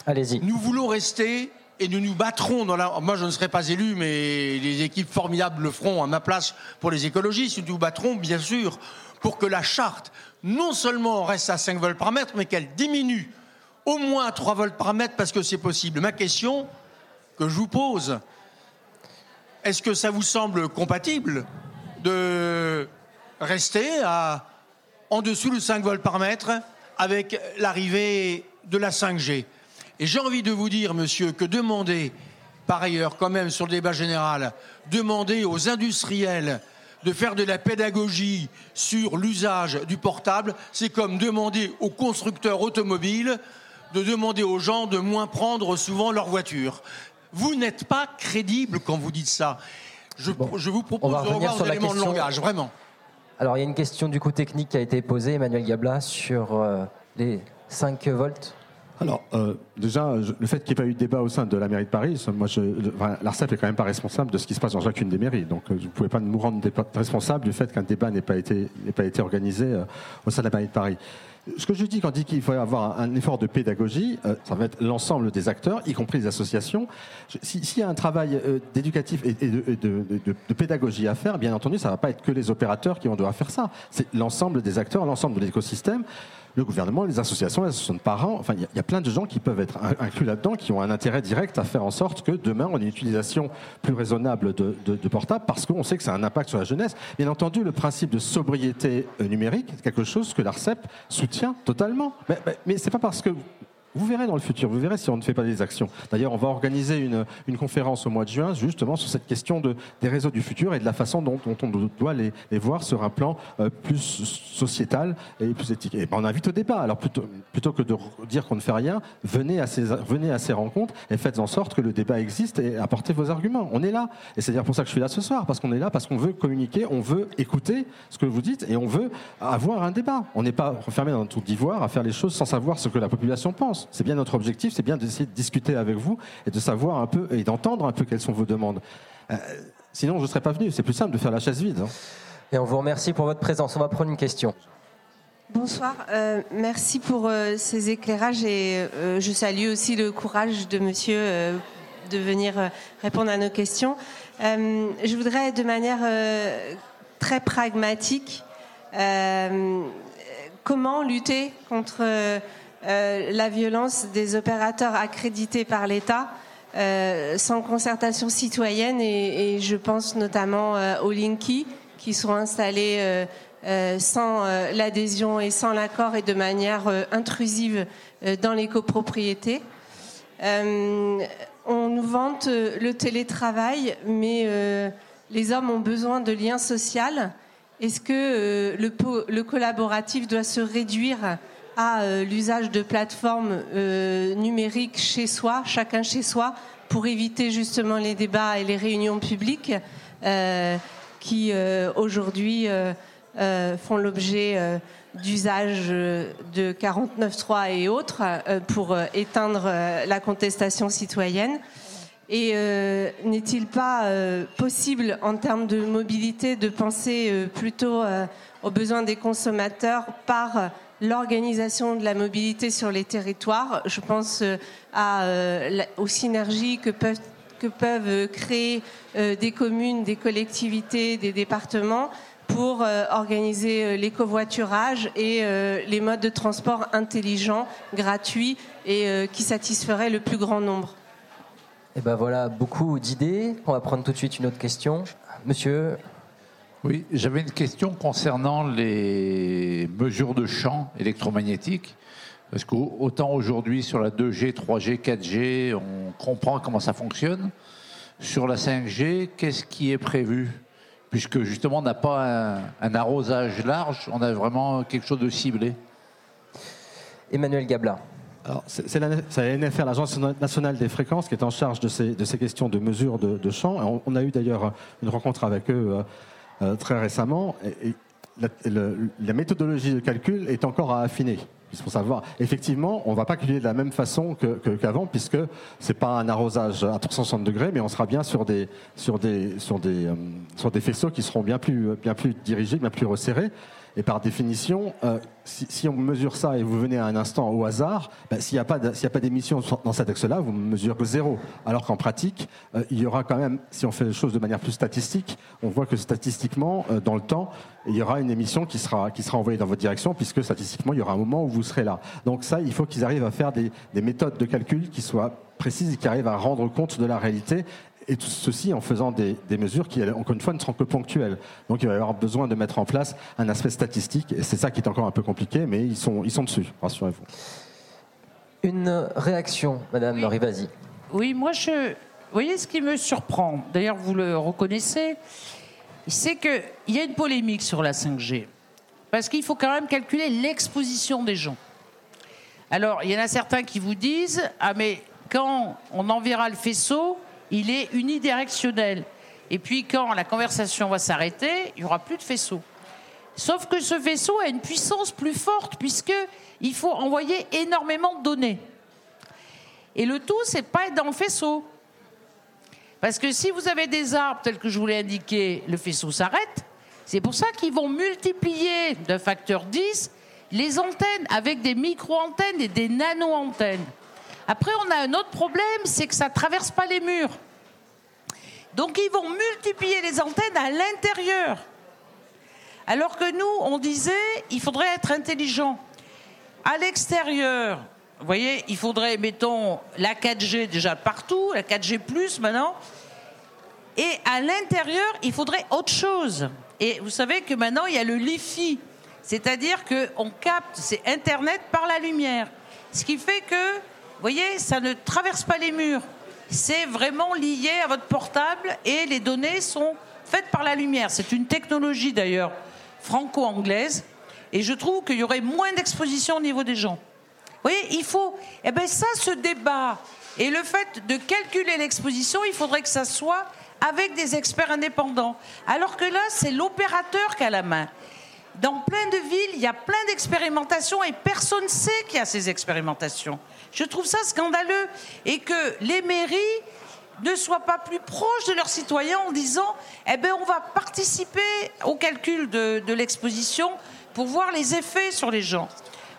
Allez-y. Nous voulons rester et nous nous battrons dans la. Moi, je ne serai pas élu, mais les équipes formidables le feront à ma place pour les écologistes. Nous nous battrons, bien sûr, pour que la charte, non seulement reste à 5 volts par mètre, mais qu'elle diminue au moins 3 volts par mètre parce que c'est possible. Ma question que je vous pose, est-ce que ça vous semble compatible de rester en dessous de 5 volts par mètre avec l'arrivée de la 5G Et j'ai envie de vous dire, monsieur, que demander, par ailleurs, quand même sur le débat général, demander aux industriels de faire de la pédagogie sur l'usage du portable, c'est comme demander aux constructeurs automobiles de demander aux gens de moins prendre souvent leur voiture. Vous n'êtes pas crédible quand vous dites ça. Je, vous propose de revoir vos éléments de langage, vraiment. Alors, il y a une question du coup technique qui a été posée, Emmanuel Gabla, sur euh, les 5 volts. Alors, euh, déjà, le fait qu'il n'y ait pas eu de débat au sein de la mairie de Paris, moi, l'ARCEP n'est quand même pas responsable de ce qui se passe dans chacune des mairies. Donc, euh, vous ne pouvez pas nous rendre responsable du fait qu'un débat n'ait pas été, pas été organisé au sein de la mairie de Paris. Ce que je dis quand je dis qu'il faut avoir un effort de pédagogie, euh, ça va être l'ensemble des acteurs, y compris les associations. S'il y a un travail euh, d'éducatif et, de, pédagogie à faire, bien entendu, ça ne va pas être que les opérateurs qui vont devoir faire ça. C'est l'ensemble des acteurs, l'ensemble de l'écosystème le gouvernement, les associations, les associations de parents, enfin, il y, a plein de gens qui peuvent être inclus là-dedans, qui ont un intérêt direct à faire en sorte que demain, on ait une utilisation plus raisonnable de, de, portables, parce qu'on sait que ça a un impact sur la jeunesse. Bien entendu, le principe de sobriété euh, numérique est quelque chose que l'ARCEP soutient totalement. Mais, mais, mais pas parce que Vous verrez dans le futur, vous verrez si on ne fait pas des actions. D'ailleurs, on va organiser une, une conférence au mois de juin justement sur cette question de, des réseaux du futur et de la façon dont, on doit les, les, voir sur un plan euh, plus sociétal et plus éthique. Et ben, on invite au débat. Alors plutôt, plutôt que de dire qu'on ne fait rien, venez à, ces, venez à ces rencontres et faites en sorte que le débat existe et apportez vos arguments. On est là. Et c'est dire pour ça que je suis là ce soir, parce qu'on est là, parce qu'on veut communiquer, on veut écouter ce que vous dites et on veut avoir un débat. On n'est pas refermé dans un tour d'ivoire à faire les choses sans savoir ce que la population pense. C'est bien notre objectif, c'est bien d'essayer de discuter avec vous et de savoir un peu et d'entendre un peu quelles sont vos demandes. Euh, sinon, je ne serais pas venu. C'est plus simple de faire la chaise vide. Hein. Et on vous remercie pour votre présence. On va prendre une question. Bonsoir, euh, merci pour euh, ces éclairages et je salue aussi le courage de monsieur de venir répondre à nos questions. je voudrais de manière très pragmatique comment lutter contre euh, la violence des opérateurs accrédités par l'État euh, sans concertation citoyenne et, je pense notamment euh, aux Linky qui sont installés sans l'adhésion et sans l'accord et de manière intrusive dans les copropriétés. on nous vante le télétravail, mais les hommes ont besoin de liens sociaux. Est-ce que le, collaboratif doit se réduire à euh, l'usage de plateformes euh, numériques chez soi, chacun chez soi, pour éviter justement les débats et les réunions publiques euh, qui aujourd'hui font l'objet d'usage de 49.3 et autres pour éteindre la contestation citoyenne. Et n'est-il pas possible en termes de mobilité de penser plutôt aux besoins des consommateurs par l'organisation de la mobilité sur les territoires. Je pense euh, euh, aux synergies que peuvent, peuvent créer euh, des communes, des collectivités, des départements pour organiser l'écovoiturage et les modes de transport intelligents, gratuits et qui satisferaient le plus grand nombre. Eh ben voilà, beaucoup d'idées. On va prendre tout de suite une autre question. Monsieur oui, j'avais une question concernant les mesures de champ électromagnétique. Parce qu'autant aujourd'hui sur la 2G, 3G, 4G, on comprend comment ça fonctionne. Sur la 5G, qu'est-ce qui est prévu? Puisque justement, on n'a pas un, arrosage large, on a vraiment quelque chose de ciblé. Emmanuel Gabla. C'est la, NFR, l'Agence nationale des fréquences, qui est en charge de ces, de ces questions de mesure de, de champ. On, on, a eu d'ailleurs une rencontre avec eux euh, très récemment. La, méthodologie de calcul est encore à affiner. Pour savoir, effectivement, on ne va pas calculer de la même façon qu'avant, puisque ce n'est pas un arrosage à 360 degrés, mais on sera bien sur des, sur des, sur des, euh, sur des faisceaux qui seront bien plus, bien plus dirigés, bien plus resserrés. Et par définition, euh, si, on mesure ça et vous venez à un instant au hasard, ben, s'il n'y a pas d'émission dans cet axe-là, vous mesurez zéro. Alors qu'en pratique, euh, il y aura quand même, si on fait les choses de manière plus statistique, on voit que statistiquement, euh, dans le temps, il y aura une émission qui sera, qui sera envoyée dans votre direction, puisque statistiquement, il y aura un moment où vous serez là. Donc ça, il faut qu'ils arrivent à faire des, des méthodes de calcul qui soient précises et qui arrivent à rendre compte de la réalité et tout ceci en faisant des, mesures qui, encore une fois, ne seront que ponctuelles. Donc il va y avoir besoin de mettre en place un aspect statistique, et c'est ça qui est encore un peu compliqué, mais ils sont, ils sont dessus, rassurez-vous. Une réaction, Madame oui. Rivasi. Oui, moi, je... Vous voyez ce qui me surprend, d'ailleurs vous le reconnaissez, c'est qu'il y a une polémique sur la 5G. Parce qu'il faut quand même calculer l'exposition des gens. Alors, il y en a certains qui vous disent Ah, mais quand on enverra le faisceau, il est unidirectionnel. Et puis quand la conversation va s'arrêter, il n'y aura plus de faisceau. Sauf que ce vaisseau a une puissance plus forte puisqu'il faut envoyer énormément de données. Et le tout, c'est pas être dans le faisceau. Parce que si vous avez des arbres tels que je vous l'ai indiqué, le faisceau s'arrête. C'est pour ça qu'ils vont multiplier d'un facteur 10 les antennes avec des micro-antennes et des nano-antennes. Après, on a un autre problème, c'est que ça ne traverse pas les murs. Donc ils vont multiplier les antennes à l'intérieur. Alors que nous, on disait, il faudrait être intelligent. À l'extérieur, vous voyez, il faudrait, mettons, la 4G déjà partout, la 4G plus maintenant. Et à l'intérieur, il faudrait autre chose. Et vous savez que maintenant, il y a le LiFi, c'est-à-dire qu'on capte, c'est Internet par la lumière. Ce qui fait que, voyez, ça ne traverse pas les murs. C'est vraiment lié à votre portable et les données sont faites par la lumière. C'est une technologie d'ailleurs franco-anglaise et je trouve qu'il y aurait moins d'exposition au niveau des gens. Vous voyez, il faut. Eh bien, ça, ce débat et le fait de calculer l'exposition, il faudrait que ça soit avec des experts indépendants. Alors que là, c'est l'opérateur qui a la main. Dans plein de villes, il y a plein d'expérimentations et personne ne sait qu'il y a ces expérimentations. Je trouve ça scandaleux. Et que les mairies ne soient pas plus proches de leurs citoyens en disant eh ben, on va participer au calcul de, l'exposition pour voir les effets sur les gens.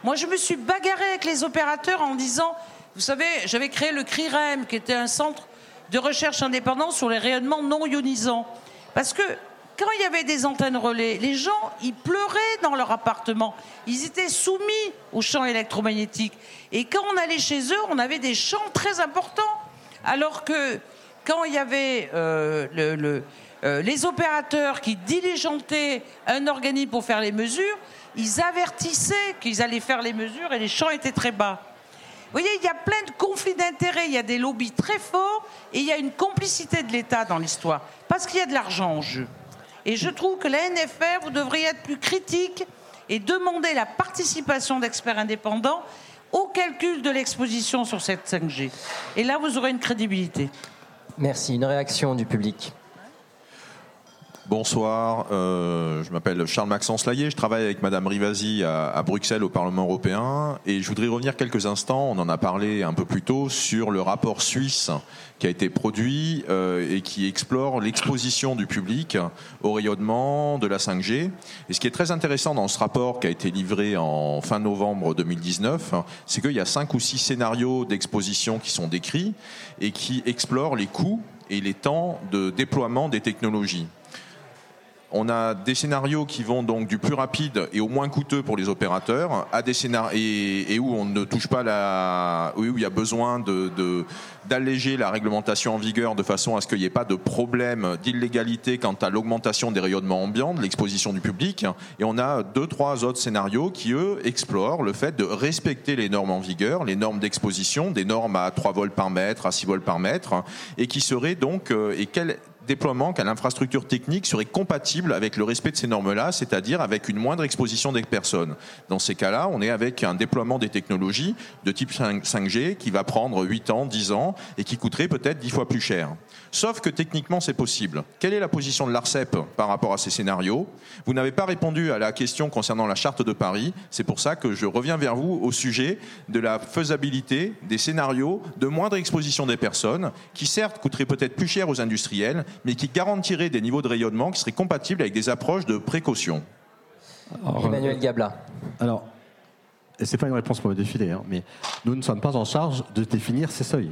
Moi, je me suis bagarré avec les opérateurs en disant vous savez, j'avais créé le CRIREM, qui était un centre de recherche indépendant sur les rayonnements non ionisants. Parce que quand il y avait des antennes relais, les gens, ils pleuraient dans leur appartement. Ils étaient soumis aux champs électromagnétiques. Et quand on allait chez eux, on avait des champs très importants. Alors que quand il y avait euh, euh, les opérateurs qui diligentaient un organisme pour faire les mesures, ils avertissaient qu'ils allaient faire les mesures et les champs étaient très bas. Vous voyez, il y a plein de conflits d'intérêts, il y a des lobbies très forts et il y a une complicité de l'État dans l'histoire, parce qu'il y a de l'argent en jeu. Et je trouve que la NFR, vous devriez être plus critique et demander la participation d'experts indépendants au calcul de l'exposition sur cette 5G. Et là, vous aurez une crédibilité. Merci. Une réaction du public. Bonsoir, euh, je m'appelle Charles-Maxence Laillé, je travaille avec Madame Rivasi à, Bruxelles au Parlement européen et je voudrais revenir quelques instants, on en a parlé un peu plus tôt, sur le rapport suisse qui a été produit euh, et qui explore l'exposition du public au rayonnement de la 5G. Et ce qui est très intéressant dans ce rapport qui a été livré en fin novembre 2019, c'est qu'il y a cinq ou six scénarios d'exposition qui sont décrits et qui explorent les coûts et les temps de déploiement des technologies. On a des scénarios qui vont donc du plus rapide et au moins coûteux pour les opérateurs, à des scénarios et, où on ne touche pas la, où il y a besoin d'alléger la réglementation en vigueur de façon à ce qu'il n'y ait pas de problème d'illégalité quant à l'augmentation des rayonnements ambiants, de l'exposition du public. Et on a deux, trois autres scénarios qui, eux, explorent le fait de respecter les normes en vigueur, les normes d'exposition, des normes à 3 volts par mètre, à 6 volts par mètre, et qui seraient donc, euh, et déploiement qu'à l'infrastructure technique serait compatible avec le respect de ces normes-là, c'est-à-dire avec une moindre exposition des personnes. Dans ces cas-là, on est avec un déploiement des technologies de type 5G qui va prendre 8 ans, 10 ans et qui coûterait peut-être 10 fois plus cher. Sauf que techniquement, c'est possible. Quelle est la position de l'ARCEP par rapport à ces scénarios? Vous n'avez pas répondu à la question concernant la charte de Paris. C'est pour ça que je reviens vers vous au sujet de la faisabilité des scénarios de moindre exposition des personnes qui certes coûteraient peut-être plus cher aux industriels, mais qui garantirait des niveaux de rayonnement qui seraient compatibles avec des approches de précaution. Emmanuel Gabla. Alors, et c'est pas une réponse pour me défiler, hein, mais nous ne sommes pas en charge de définir ces seuils.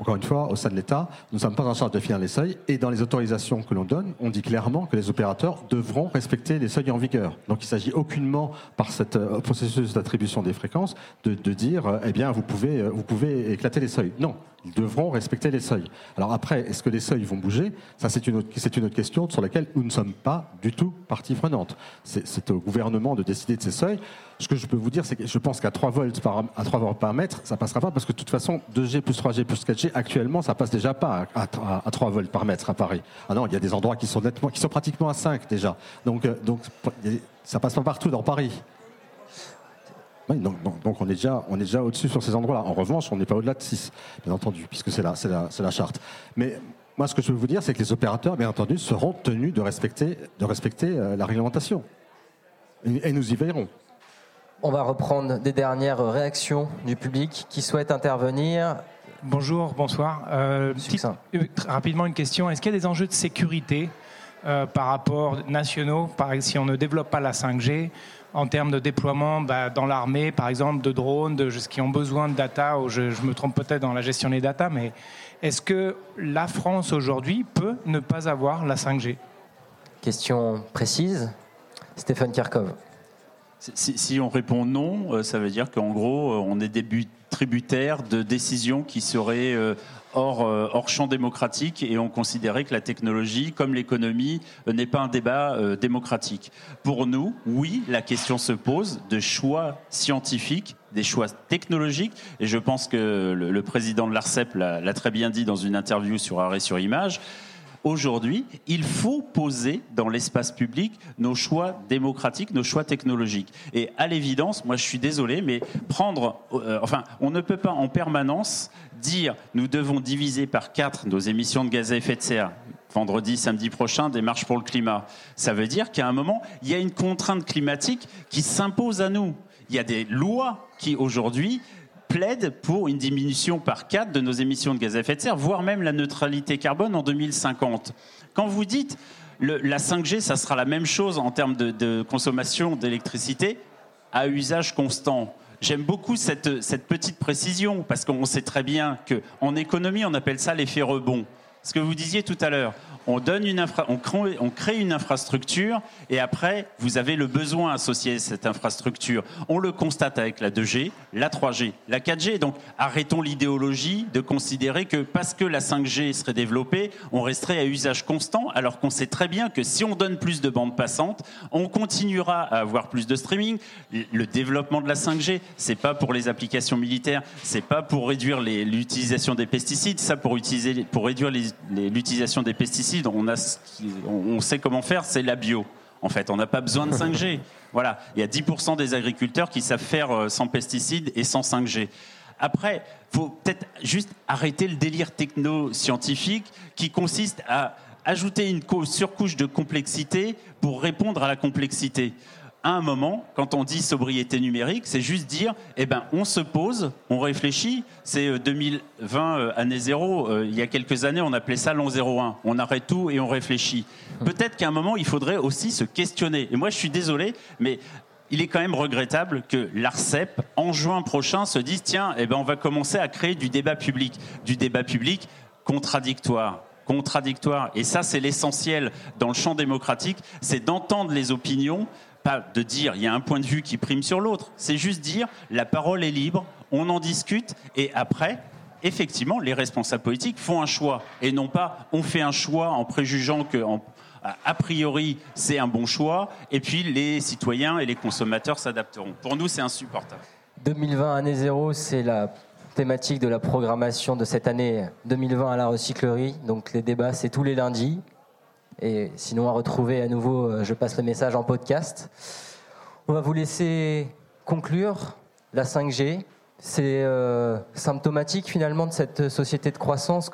Encore une fois, au sein de l'État, nous ne sommes pas en charge de définir les seuils et dans les autorisations que l'on donne, on dit clairement que les opérateurs devront respecter les seuils en vigueur. Donc il ne s'agit aucunement, par ce euh, processus d'attribution des fréquences, de, dire euh, eh bien vous pouvez, euh, vous pouvez éclater les seuils. Non, ils devront respecter les seuils. Alors après, est-ce que les seuils vont bouger? Ça, c'est une, autre, question sur laquelle nous ne sommes pas du tout partie prenante. C'est au gouvernement de décider de ces seuils. Ce que je peux vous dire, c'est que je pense qu'à 3 volts par, à 3 volts par mètre, ça passera pas parce que de toute façon, 2G plus 3G plus 4G, actuellement, ça passe déjà pas à, à, 3 volts par mètre à Paris. Ah non, il y a des endroits qui sont nettement, qui sont pratiquement à 5 déjà. Donc, euh, donc ça passe pas partout dans Paris. Donc, donc, on est déjà, on est déjà au-dessus sur ces endroits-là. En revanche, on n'est pas au-delà de 6, bien entendu, puisque c'est la, la, la charte. Mais moi, ce que je veux vous dire, c'est que les opérateurs, bien entendu, seront tenus de respecter, de respecter euh, la réglementation. et nous y veillerons. On va reprendre des dernières réactions du public qui souhaite intervenir. Bonjour, bonsoir. Euh, euh rapidement une question. Est-ce qu'il y a des enjeux de sécurité euh, par rapport nationaux, par, si on ne développe pas la 5G, en termes de déploiement bah, dans l'armée, par exemple, de drones, de, qui ont besoin de data, ou je, je me trompe peut-être dans la gestion des data, mais est-ce que la France aujourd'hui peut ne pas avoir la 5G Question précise. Stéphane Kirkov. Si, si on répond non, euh, ça veut dire qu'en gros, euh, on est début tributaire de décisions qui seraient euh, hors, euh, hors champ démocratique et on considérait que la technologie, comme l'économie, euh, n'est pas un débat euh, démocratique. Pour nous, oui, la question se pose de choix scientifiques, des choix technologiques, et je pense que le, président de l'ARCEP l'a l'a très bien dit dans une interview sur Arrêt sur Image. Aujourd'hui, il faut poser dans l'espace public nos choix démocratiques, nos choix technologiques. Et à l'évidence, moi je suis désolé, mais prendre, euh, enfin, on ne peut pas en permanence dire nous devons diviser par quatre nos émissions de gaz à effet de serre. Vendredi, samedi prochain, des marches pour le climat. Ça veut dire qu'à un moment, il y a une contrainte climatique qui s'impose à nous. Il y a des lois qui aujourd'hui plaident pour une diminution par 4 de nos émissions de gaz à effet de serre, voire même la neutralité carbone en 2050. Quand vous dites le- la 5G, ça sera la même chose en termes de, de consommation d'électricité à usage constant. J'aime beaucoup cette, cette petite précision parce qu'on sait très bien qu'en économie, on appelle ça l'effet rebond. Ce que vous disiez tout à l'heure, on, crée, une infrastructure et après, vous avez le besoin associé à cette infrastructure. On le constate avec la 2G, la 3G, la 4G. Donc arrêtons l'idéologie de considérer que parce que la 5G serait développée, on resterait à usage constant, alors qu'on sait très bien que si on donne plus de bandes passantes, on continuera à avoir plus de streaming. Le développement de la 5G, c'est pas pour les applications militaires, c'est pas pour réduire l'utilisation des pesticides, ça pour, utiliser, pour réduire les- l'utilisation des pesticides, on, a, sait comment faire, c'est la bio. En fait, on n'a pas besoin de 5G. Voilà, il y a 10% des agriculteurs qui savent faire euh, sans pesticides et sans 5G. Après, faut peut-être juste arrêter le délire techno-scientifique qui consiste à ajouter une co- surcouche de complexité pour répondre à la complexité. À un moment, quand on dit sobriété numérique, c'est juste dire, eh ben, on se pose, on réfléchit. C'est euh, 2020, euh, année zéro. Euh, il y a quelques années, on appelait ça l'an 01. On arrête tout et on réfléchit. Peut-être qu'à un moment, il faudrait aussi se questionner. Et moi, je suis désolé, mais il est quand même regrettable que l'ARCEP, en juin prochain, se dise tiens, eh ben, on va commencer à créer du débat public. Du débat public contradictoire. Contradictoire. Et ça, c'est l'essentiel dans le champ démocratique c'est d'entendre les opinions, pas de dire il y a un point de vue qui prime sur l'autre. C'est juste dire la parole est libre, on en discute et après. Effectivement, les responsables politiques font un choix et non pas on fait un choix en préjugeant que priori c'est un bon choix et puis les citoyens et les consommateurs s'adapteront. Pour nous, c'est insupportable. 2020, année zéro, c'est la thématique de la programmation de cette année 2020 à la recyclerie. Donc les débats, c'est tous les lundis. Et sinon, à retrouver à nouveau, euh, je passe le message en podcast. On va vous laisser conclure la 5G. C'est euh, symptomatique finalement de cette société de croissance.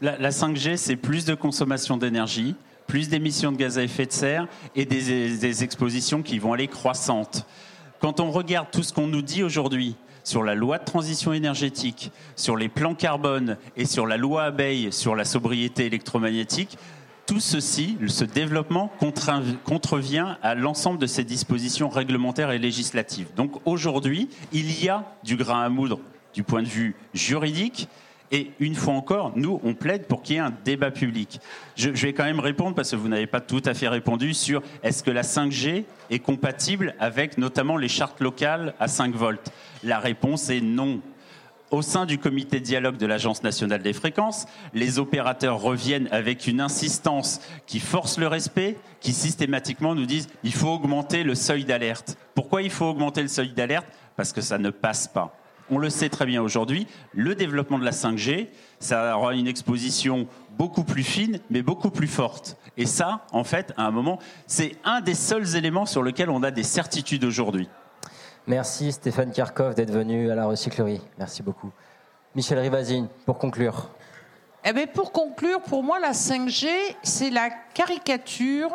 La, la 5G, c'est plus de consommation d'énergie, plus d'émissions de gaz à effet de serre et des, des expositions qui vont aller croissantes. Quand on regarde tout ce qu'on nous dit aujourd'hui sur la loi de transition énergétique, sur les plans carbone et sur la loi abeille sur la sobriété électromagnétique, tout ceci, ce développement contrevient à l'ensemble de ces dispositions réglementaires et législatives. Donc aujourd'hui, il y a du grain à moudre du point de vue juridique. Et une fois encore, nous, on plaide pour qu'il y ait un débat public. Je, je vais quand même répondre, parce que vous n'avez pas tout à fait répondu, sur est-ce que la 5G est compatible avec notamment les chartes locales à 5 volts? La réponse est non. Au sein du comité dialogue de l'Agence nationale des fréquences, les opérateurs reviennent avec une insistance qui force le respect, qui systématiquement nous disent il faut augmenter le seuil d'alerte. Pourquoi il faut augmenter le seuil d'alerte? Parce que ça ne passe pas. On le sait très bien aujourd'hui, le développement de la 5G, ça aura une exposition beaucoup plus fine, mais beaucoup plus forte. Et ça, en fait, à un moment, c'est un des seuls éléments sur lesquels on a des certitudes aujourd'hui. Merci Stéphane Kirchhoff d'être venu à la recyclerie. Merci beaucoup. Michel Rivazine, pour conclure. Eh bien, pour conclure, pour moi, la 5G, c'est la caricature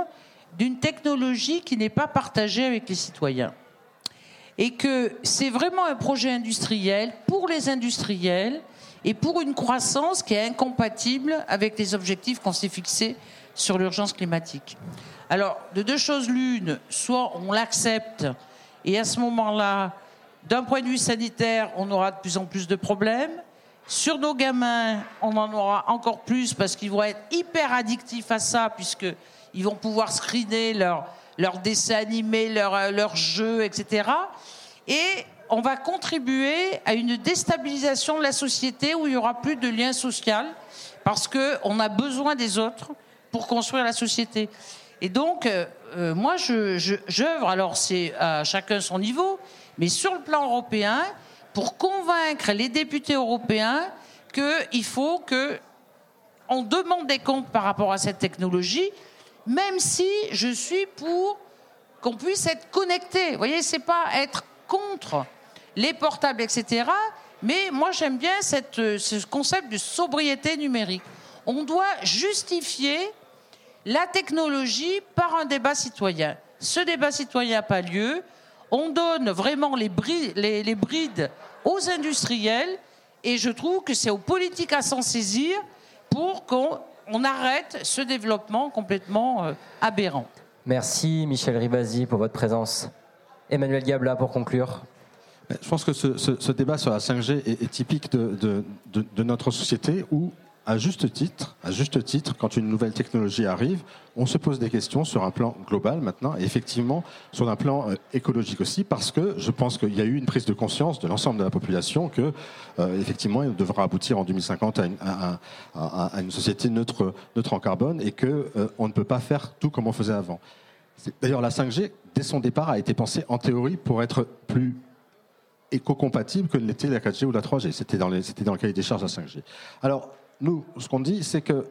d'une technologie qui n'est pas partagée avec les citoyens. Et que c'est vraiment un projet industriel pour les industriels et pour une croissance qui est incompatible avec les objectifs qu'on s'est fixés sur l'urgence climatique. Alors, de deux choses l'une, soit on l'accepte et à ce moment-là, d'un point de vue sanitaire, on aura de plus en plus de problèmes. Sur nos gamins, on en aura encore plus parce qu'ils vont être hyper addictifs à ça, puisqu'ils vont pouvoir screener leur, leurs dessins animés, leurs, leurs jeux, etc. Et on va contribuer à une déstabilisation de la société où il n'y aura plus de lien social parce qu'on a besoin des autres pour construire la société. Et donc, euh, euh, moi, je, j'œuvre, alors c'est à chacun son niveau, mais sur le plan européen, pour convaincre les députés européens qu'il faut que on demande des comptes par rapport à cette technologie, même si je suis pour qu'on puisse être connecté. Vous voyez, c'est pas être contre les portables, etc. Mais moi, j'aime bien cette, ce concept de sobriété numérique. On doit justifier la technologie par un débat citoyen. Ce débat citoyen n'a pas lieu. On donne vraiment les, les, brides aux industriels et je trouve que c'est aux politiques à s'en saisir pour qu'on arrête ce développement complètement euh, aberrant. Merci Michel Ribasi pour votre présence. Emmanuel Gabla pour conclure. Je pense que ce, débat sur la 5G est, typique de, de, notre société où à juste titre, à juste titre, quand une nouvelle technologie arrive, on se pose des questions sur un plan global maintenant, et effectivement sur un plan euh, écologique aussi, parce que je pense qu'il y a eu une prise de conscience de l'ensemble de la population que, euh, effectivement, il devra aboutir en 2050 à une, société neutre, en carbone, et que euh, on ne peut pas faire tout comme on faisait avant. D'ailleurs, la 5G, dès son départ, a été pensée en théorie pour être plus éco-compatible que l'était la 4G ou la 3G. C'était dans, dans le cahier des charges la 5G. Alors, nous, ce qu'on dit, c'est que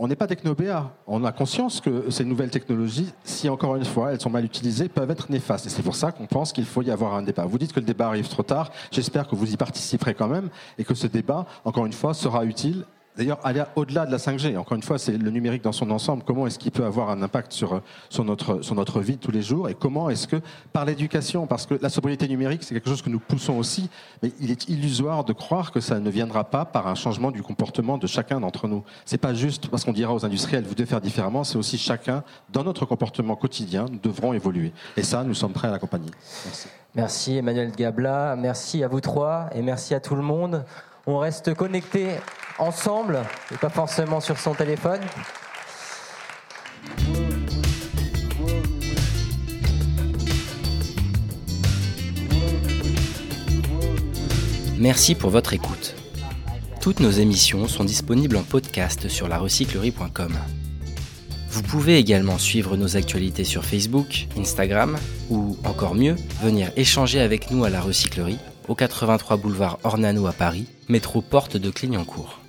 on n'est pas technobéa. On a conscience que ces nouvelles technologies, si encore une fois elles sont mal utilisées, peuvent être néfastes. Et c'est pour ça qu'on pense qu'il faut y avoir un débat. Vous dites que le débat arrive trop tard. J'espère que vous y participerez quand même et que ce débat, encore une fois, sera utile D'ailleurs, aller au-delà de la 5G, encore une fois, c'est le numérique dans son ensemble. Comment est-ce qu'il peut avoir un impact sur, sur, notre, sur notre vie de tous les jours Et comment est-ce que, par l'éducation, parce que la sobriété numérique, c'est quelque chose que nous poussons aussi, mais il est illusoire de croire que ça ne viendra pas par un changement du comportement de chacun d'entre nous. C'est pas juste parce qu'on dira aux industriels, vous devez faire différemment, c'est aussi chacun, dans notre comportement quotidien, nous devrons évoluer. Et ça, nous sommes prêts à l'accompagner. Merci. Merci Emmanuel Gabla, merci à vous trois et merci à tout le monde. On reste connectés ensemble et pas forcément sur son téléphone. Merci pour votre écoute. Toutes nos émissions sont disponibles en podcast sur larecyclerie.com. Vous pouvez également suivre nos actualités sur Facebook, Instagram ou encore mieux, venir échanger avec nous à la recyclerie au 83 boulevard Ornano à Paris, métro porte de Clignancourt.